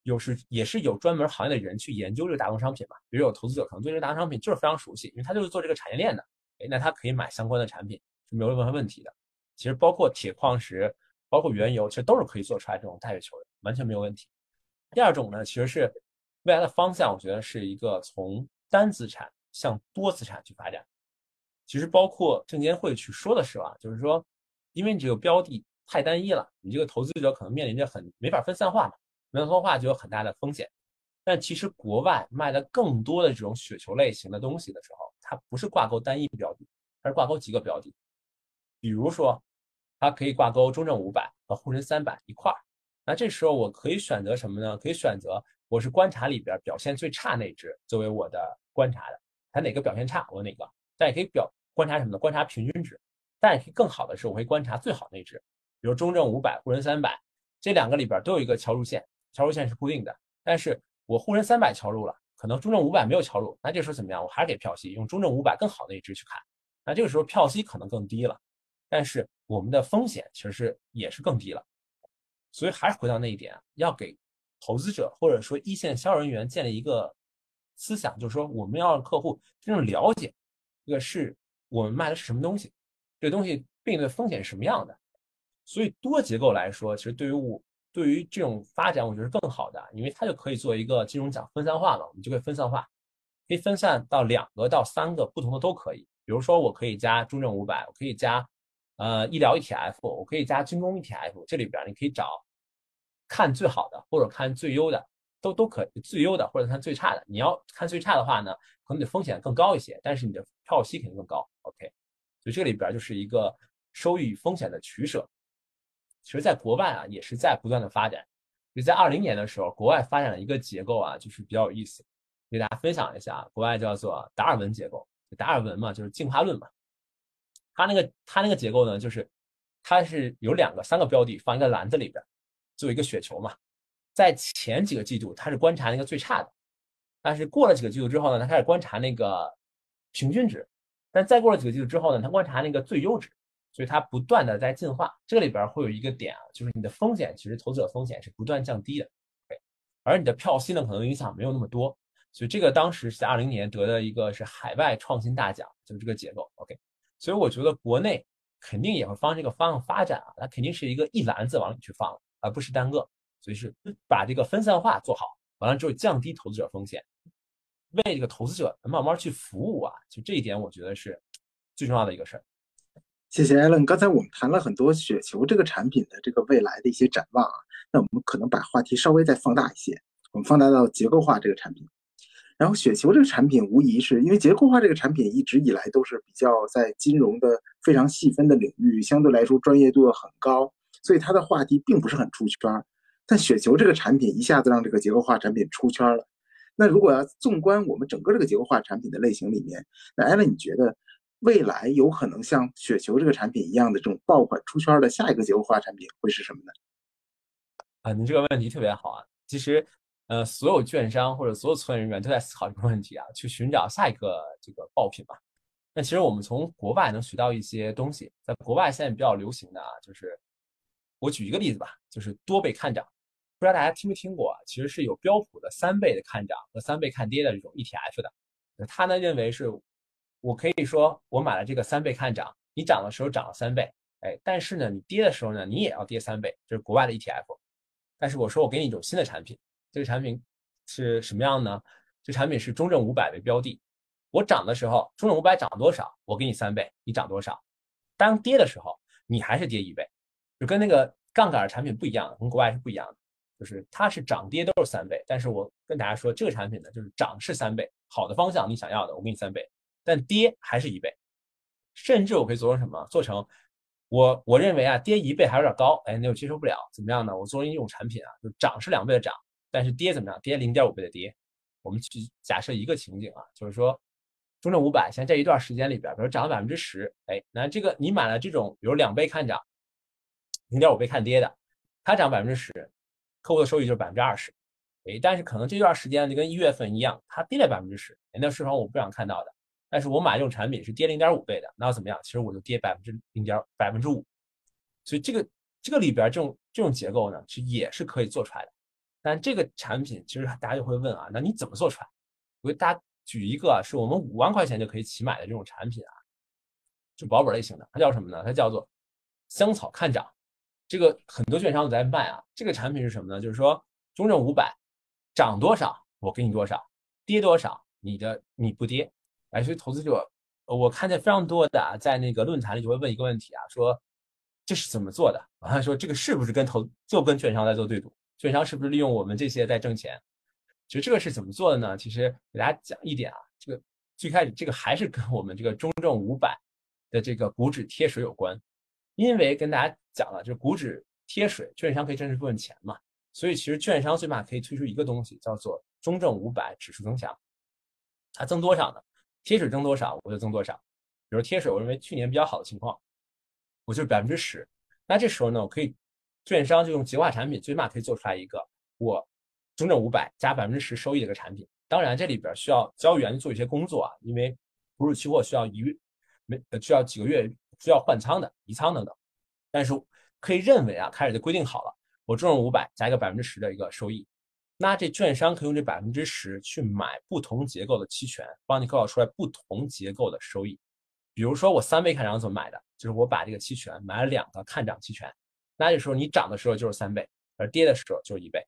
有时也是有专门行业的人去研究这个大宗商品嘛。比如有投资者可能对这个大宗商品就是非常熟悉，因为他就是做这个产业链的，哎，那他可以买相关的产品是没有任何问题的。其实包括铁矿石。包括原油，其实都是可以做出来这种带月球的，完全没有问题。第二种呢，其实是未来的方向，我觉得是一个从单资产向多资产去发展。其实包括证监会去说的是啊，就是说，因为你这个标的太单一了，你这个投资者可能面临着很没法分散化嘛，没法分散化就有很大的风险。但其实国外卖的更多的这种雪球类型的东西的时候，它不是挂钩单一标的，它是挂钩几个标的，比如说。它可以挂钩中证五百和沪深三百一块儿，那这时候我可以选择什么呢？可以选择我是观察里边表现最差那只作为我的观察的，它哪个表现差我哪个，但也可以表观察什么呢？观察平均值，但也可以更好的是我会观察最好那只，比如中证五百、沪深三百这两个里边都有一个敲入线，敲入线是固定的，但是我沪深三百敲入了，可能中证五百没有敲入，那这时候怎么样？我还是给票息，用中证五百更好的一只去看，那这个时候票息可能更低了。但是我们的风险其实是也是更低了，所以还是回到那一点，要给投资者或者说一线销售人员建立一个思想，就是说我们要让客户真正了解这个是我们卖的是什么东西，这个东西面对的风险是什么样的。所以多结构来说，其实对于我对于这种发展，我觉得是更好的，因为它就可以做一个金融讲分散化了，我们就可以分散化，可以分散到两个到三个不同的都可以。比如说，我可以加中证五百，我可以加呃医疗 ETF，我可以加军工 ETF，这里边你可以找看最好的或者看最优的，都都可以最优的或者看最差的。你要看最差的话呢，可能你的风险更高一些，但是你的票息肯定更高。OK，所以这里边就是一个收益与风险的取舍。其实，在国外啊，也是在不断的发展。就在二零年的时候，国外发展了一个结构啊，就是比较有意思，给大家分享一下啊。国外叫做达尔文结构，达尔文嘛，就是进化论嘛。他那个他那个结构呢，就是它是有两个、三个标的放一个篮子里边，做一个雪球嘛。在前几个季度，他是观察那个最差的，但是过了几个季度之后呢，他开始观察那个平均值，但再过了几个季度之后呢，他观察那个最优值。所以它不断的在进化，这里边会有一个点啊，就是你的风险，其实投资者风险是不断降低的，而你的票息呢，可能影响没有那么多。所以这个当时是在二零年得的一个是海外创新大奖，就是这个结构。OK，所以我觉得国内肯定也会方这个方向发展啊，它肯定是一个一篮子往里去放，而不是单个。所以是把这个分散化做好，完了之后降低投资者风险，为这个投资者慢慢去服务啊，就这一点我觉得是最重要的一个事儿。谢谢艾伦。刚才我们谈了很多雪球这个产品的这个未来的一些展望啊，那我们可能把话题稍微再放大一些，我们放大到结构化这个产品。然后雪球这个产品无疑是因为结构化这个产品一直以来都是比较在金融的非常细分的领域，相对来说专业度很高，所以它的话题并不是很出圈。但雪球这个产品一下子让这个结构化产品出圈了。那如果要纵观我们整个这个结构化产品的类型里面，那艾伦你觉得？未来有可能像雪球这个产品一样的这种爆款出圈的下一个结构化产品会是什么呢？啊，你这个问题特别好啊！其实，呃，所有券商或者所有从业人员都在思考这个问题啊，去寻找下一个这个爆品嘛。那其实我们从国外能学到一些东西，在国外现在比较流行的啊，就是我举一个例子吧，就是多倍看涨。不知道大家听没听过啊？其实是有标普的三倍的看涨和三倍看跌的这种 ETF 的，他呢认为是。我可以说，我买了这个三倍看涨，你涨的时候涨了三倍，哎，但是呢，你跌的时候呢，你也要跌三倍，这是国外的 ETF。但是我说我给你一种新的产品，这个产品是什么样呢？这产品是中证五百为标的，我涨的时候，中证五百涨多少，我给你三倍，你涨多少；当跌的时候，你还是跌一倍，就跟那个杠杆的产品不一样，跟国外是不一样的，就是它是涨跌都是三倍，但是我跟大家说，这个产品呢，就是涨是三倍，好的方向你想要的，我给你三倍。但跌还是一倍，甚至我可以做成什么？做成我我认为啊，跌一倍还有点高，哎，那我接受不了。怎么样呢？我做成一种产品啊，就涨是两倍的涨，但是跌怎么样？跌零点五倍的跌。我们去假设一个情景啊，就是说中证五百现在这一段时间里边，比如涨了百分之十，哎，那这个你买了这种比如两倍看涨，零点五倍看跌的，它涨百分之十，客户的收益就是百分之二十，哎，但是可能这段时间就跟一月份一样，它跌了百分之十，那市场我不想看到的。但是我买这种产品是跌零点五倍的，那怎么样？其实我就跌百分之零点百分之五，所以这个这个里边这种这种结构呢，其实也是可以做出来的。但这个产品其实大家就会问啊，那你怎么做出来？我给大家举一个，是我们五万块钱就可以起买的这种产品啊，就保本类型的，它叫什么呢？它叫做香草看涨。这个很多券商都在卖啊。这个产品是什么呢？就是说中证五百涨多少我给你多少，跌多少你的你不跌。哎，所以投资者，我看见非常多的啊在那个论坛里就会问一个问题啊，说这是怎么做的？完 <laughs> 了说这个是不是跟投就跟券商在做对赌？券商是不是利用我们这些在挣钱？其实这个是怎么做的呢？其实给大家讲一点啊，这个最开始这个还是跟我们这个中证五百的这个股指贴水有关，因为跟大家讲了，就是股指贴水，券商可以挣这部分钱嘛，所以其实券商最起码可以推出一个东西，叫做中证五百指数增强，它增多少呢？贴水增多少，我就增多少。比如贴水，我认为去年比较好的情况，我就是百分之十。那这时候呢，我可以券商就用结化产品，最起码可以做出来一个我中证五百加百分之十收益的一个产品。当然，这里边需要交易员做一些工作啊，因为股指期货需要一没需要几个月需要换仓的移仓等等。但是可以认为啊，开始就规定好了，我中证五百加一个百分之十的一个收益。那这券商可以用这百分之十去买不同结构的期权，帮你构造出来不同结构的收益。比如说我三倍看涨怎么买的？就是我把这个期权买了两个看涨期权，那这时候你涨的时候就是三倍，而跌的时候就是一倍。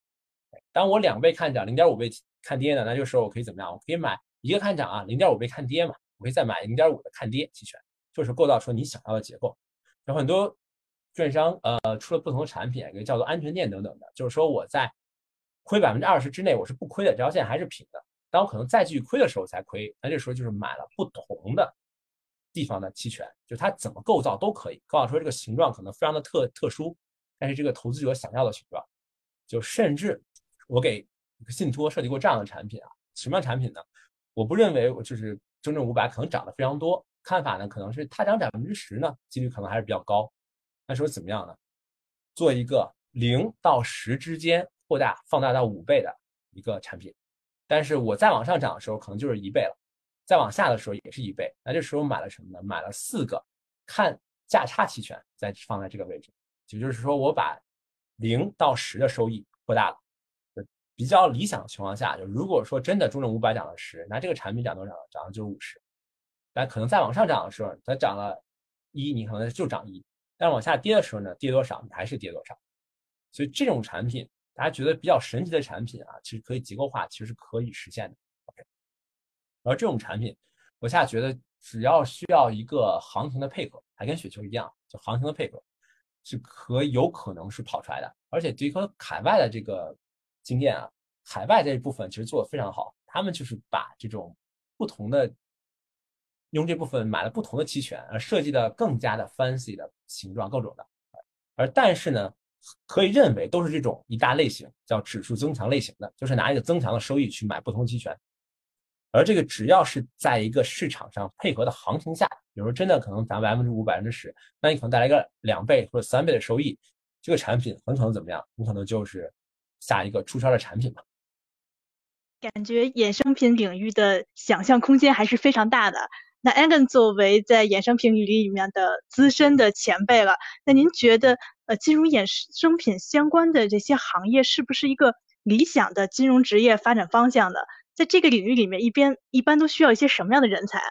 当我两倍看涨，零点五倍看跌呢，那这时候我可以怎么样？我可以买一个看涨啊，零点五倍看跌嘛，我可以再买零点五的看跌期权，就是构造出你想要的结构。有很多券商呃出了不同的产品，一个叫做安全垫等等的，就是说我在亏百分之二十之内我是不亏的，这条线还是平的。当我可能再继续亏的时候才亏，那这时候就是买了不同的。地方的期权，就它怎么构造都可以，构造说这个形状可能非常的特特殊，但是这个投资者想要的形状，就甚至我给信托设计过这样的产品啊，什么样产品呢？我不认为我就是中证五百可能涨得非常多，看法呢可能是它涨百分之十呢，几率可能还是比较高。那说怎么样呢？做一个零到十之间扩大放大到五倍的一个产品，但是我再往上涨的时候可能就是一倍了。再往下的时候也是一倍，那这时候买了什么呢？买了四个看价差期权，再放在这个位置，也就是说我把零到十的收益扩大了。比较理想的情况下，就如果说真的中证五百涨了十，那这个产品涨多少？涨了就是五十。但可能再往上涨的时候，它涨了一，你可能就涨一；但往下跌的时候呢，跌多少你还是跌多少。所以这种产品，大家觉得比较神奇的产品啊，其实可以结构化，其实是可以实现的。而这种产品，我现在觉得只要需要一个行情的配合，还跟雪球一样，就行情的配合是可有可能是跑出来的。而且结合海外的这个经验啊，海外这一部分其实做的非常好，他们就是把这种不同的用这部分买了不同的期权，而设计的更加的 fancy 的形状，各种的。而但是呢，可以认为都是这种一大类型，叫指数增强类型的，就是拿一个增强的收益去买不同期权。而这个只要是在一个市场上配合的行情下，比如说真的可能涨百分之五、百分之十，那你可能带来一个两倍或者三倍的收益，这个产品很可能怎么样？你可能就是下一个出圈的产品吧。感觉衍生品领域的想象空间还是非常大的。那 Egan 作为在衍生品领域里面的资深的前辈了，那您觉得呃，金融衍生品相关的这些行业是不是一个理想的金融职业发展方向呢？在这个领域里面，一边一般都需要一些什么样的人才？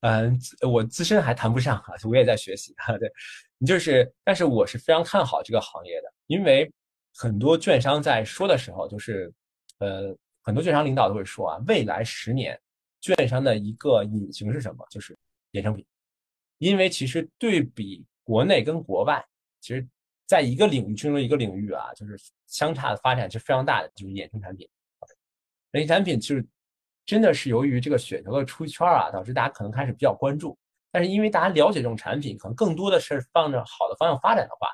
嗯，我自身还谈不上哈，我也在学习哈。对，你就是，但是我是非常看好这个行业的，因为很多券商在说的时候，就是呃，很多券商领导都会说啊，未来十年券商的一个隐形是什么？就是衍生品，因为其实对比国内跟国外，其实在一个领域进入一个领域啊，就是相差的发展是非常大的，就是衍生产品。衍生产品就是真的是由于这个雪球的出圈啊，导致大家可能开始比较关注。但是因为大家了解这种产品，可能更多的是放着好的方向发展的话，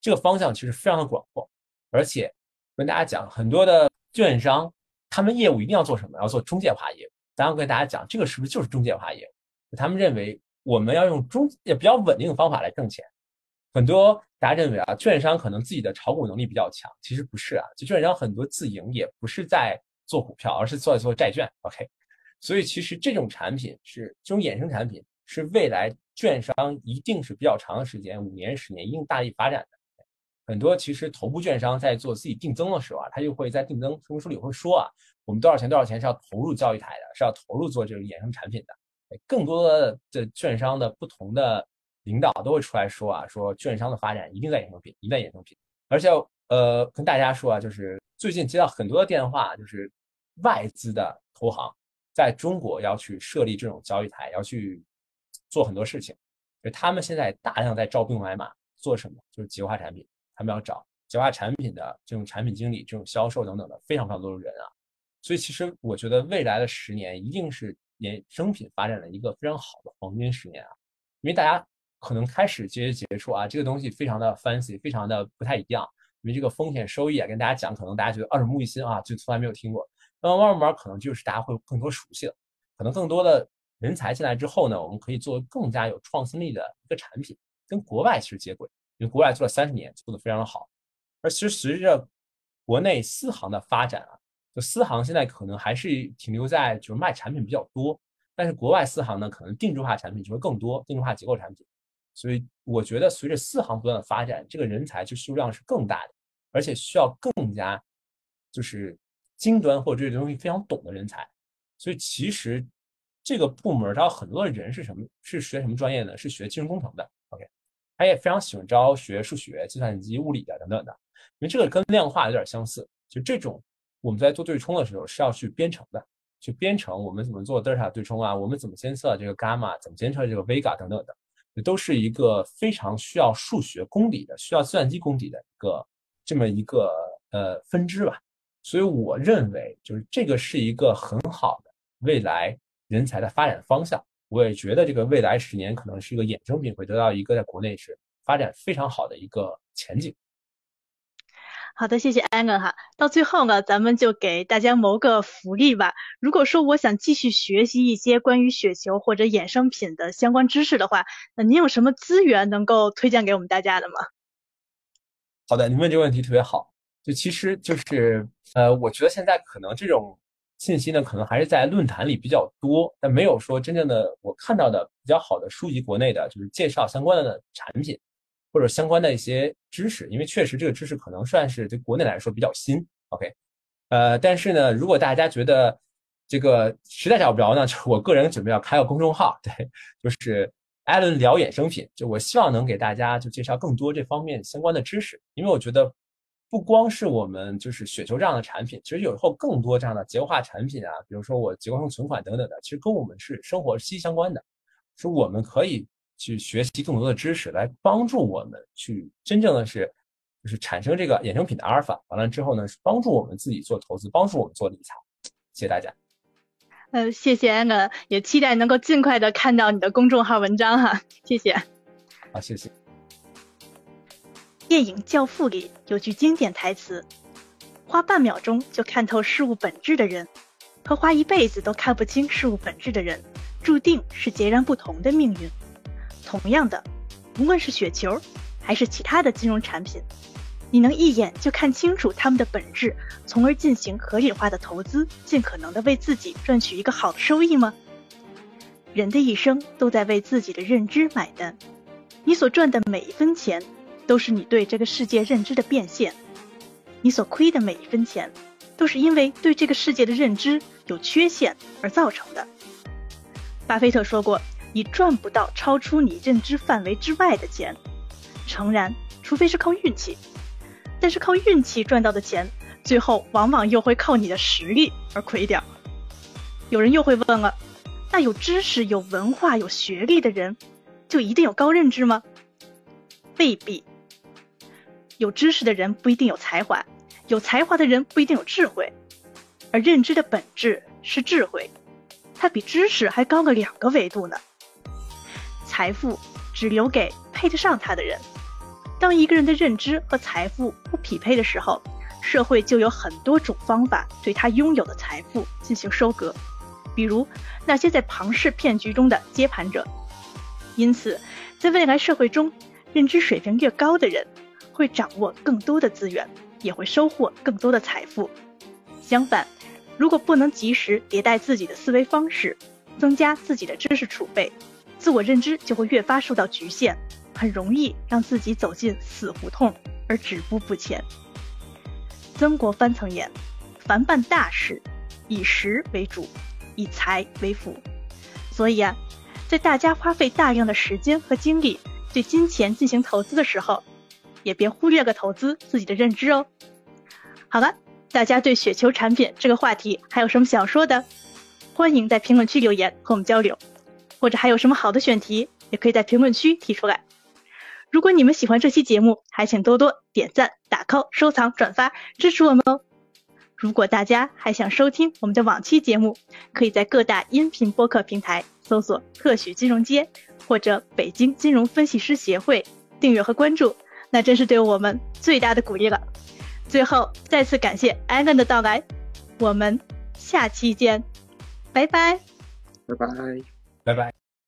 这个方向其实非常的广阔。而且跟大家讲，很多的券商他们业务一定要做什么？要做中介化业务。咱要跟大家讲，这个是不是就是中介化业务？他们认为我们要用中也比较稳定的方法来挣钱。很多大家认为啊，券商可能自己的炒股能力比较强，其实不是啊。就券商很多自营也不是在。做股票，而是做做债券，OK。所以其实这种产品是这种衍生产品，是未来券商一定是比较长的时间，五年、十年一定大力发展的。很多其实头部券商在做自己定增的时候啊，他就会在定增说明书里会说啊，我们多少钱多少钱是要投入交易台的，是要投入做这种衍生产品的。更多的券商的不同的领导都会出来说啊，说券商的发展一定在衍生品，一定在衍生品。而且呃，跟大家说啊，就是最近接到很多的电话，就是。外资的投行在中国要去设立这种交易台，要去做很多事情。就他们现在大量在招兵买马，做什么？就是极化产品，他们要找极化产品的这种产品经理、这种销售等等的非常非常多的人啊。所以其实我觉得未来的十年一定是衍生品发展的一个非常好的黄金十年啊。因为大家可能开始接接触啊，这个东西非常的 fancy，非常的不太一样。因为这个风险收益啊，跟大家讲，可能大家觉得耳目一新啊，就从来没有听过。那么慢慢，可能就是大家会更多熟悉了。可能更多的人才进来之后呢，我们可以做更加有创新力的一个产品，跟国外其实接轨。因为国外做了三十年，做的非常的好。而其实随着国内私行的发展啊，就私行现在可能还是停留在就是卖产品比较多，但是国外私行呢，可能定制化产品就会更多，定制化结构产品。所以我觉得随着四行不断的发展，这个人才就数量是更大的，而且需要更加就是。精端或者这些东西非常懂的人才。所以其实这个部门招很多的人是什么？是学什么专业呢？是学金融工程的。OK，他也非常喜欢招学数学、计算机、物理的等等的，因为这个跟量化有点相似。就这种我们在做对冲的时候是要去编程的，去编程我们怎么做德尔塔对冲啊？我们怎么监测这个伽马？怎么监测这个 vega 等等的？都是一个非常需要数学功底的、需要计算机功底的一个这么一个呃分支吧。所以我认为，就是这个是一个很好的未来人才的发展方向。我也觉得这个未来十年可能是一个衍生品，会得到一个在国内是发展非常好的一个前景。好的，谢谢安哥哈。到最后呢，咱们就给大家谋个福利吧。如果说我想继续学习一些关于雪球或者衍生品的相关知识的话，那您有什么资源能够推荐给我们大家的吗？好的，您问这个问题特别好。就其实就是呃，我觉得现在可能这种信息呢，可能还是在论坛里比较多，但没有说真正的我看到的比较好的书籍，国内的就是介绍相关的产品。或者相关的一些知识，因为确实这个知识可能算是对国内来说比较新。OK，呃，但是呢，如果大家觉得这个实在找不着呢，就 <laughs> 我个人准备要开个公众号，对，就是艾伦聊衍生品，就我希望能给大家就介绍更多这方面相关的知识，因为我觉得不光是我们就是雪球这样的产品，其实有时候更多这样的结构化产品啊，比如说我结构性存款等等的，其实跟我们是生活息息相关的，是我们可以。去学习更多的知识，来帮助我们去真正的是，就是产生这个衍生品的阿尔法。完了之后呢，是帮助我们自己做投资，帮助我们做理财。谢谢大家。呃，谢谢安哥，也期待能够尽快的看到你的公众号文章哈。谢谢。好，谢谢。电影《教父》里有句经典台词：“花半秒钟就看透事物本质的人，和花一辈子都看不清事物本质的人，注定是截然不同的命运。”同样的，无论是雪球，还是其他的金融产品，你能一眼就看清楚它们的本质，从而进行合理化的投资，尽可能的为自己赚取一个好的收益吗？人的一生都在为自己的认知买单，你所赚的每一分钱，都是你对这个世界认知的变现；你所亏的每一分钱，都是因为对这个世界的认知有缺陷而造成的。巴菲特说过。你赚不到超出你认知范围之外的钱，诚然，除非是靠运气。但是靠运气赚到的钱，最后往往又会靠你的实力而亏掉。有人又会问了：那有知识、有文化、有学历的人，就一定有高认知吗？未必。有知识的人不一定有才华，有才华的人不一定有智慧。而认知的本质是智慧，它比知识还高了两个维度呢。财富只留给配得上他的人。当一个人的认知和财富不匹配的时候，社会就有很多种方法对他拥有的财富进行收割，比如那些在庞氏骗局中的接盘者。因此，在未来社会中，认知水平越高的人会掌握更多的资源，也会收获更多的财富。相反，如果不能及时迭代自己的思维方式，增加自己的知识储备，自我认知就会越发受到局限，很容易让自己走进死胡同而止步不前。曾国藩曾言：“凡办大事，以实为主，以财为辅。”所以啊，在大家花费大量的时间和精力对金钱进行投资的时候，也别忽略个投资自己的认知哦。好了，大家对雪球产品这个话题还有什么想说的？欢迎在评论区留言和我们交流。或者还有什么好的选题，也可以在评论区提出来。如果你们喜欢这期节目，还请多多点赞、打 call、收藏、转发，支持我们哦。如果大家还想收听我们的往期节目，可以在各大音频播客平台搜索“特许金融街”或者“北京金融分析师协会”，订阅和关注，那真是对我们最大的鼓励了。最后，再次感谢艾伦的到来，我们下期见，拜拜，拜拜。拜拜。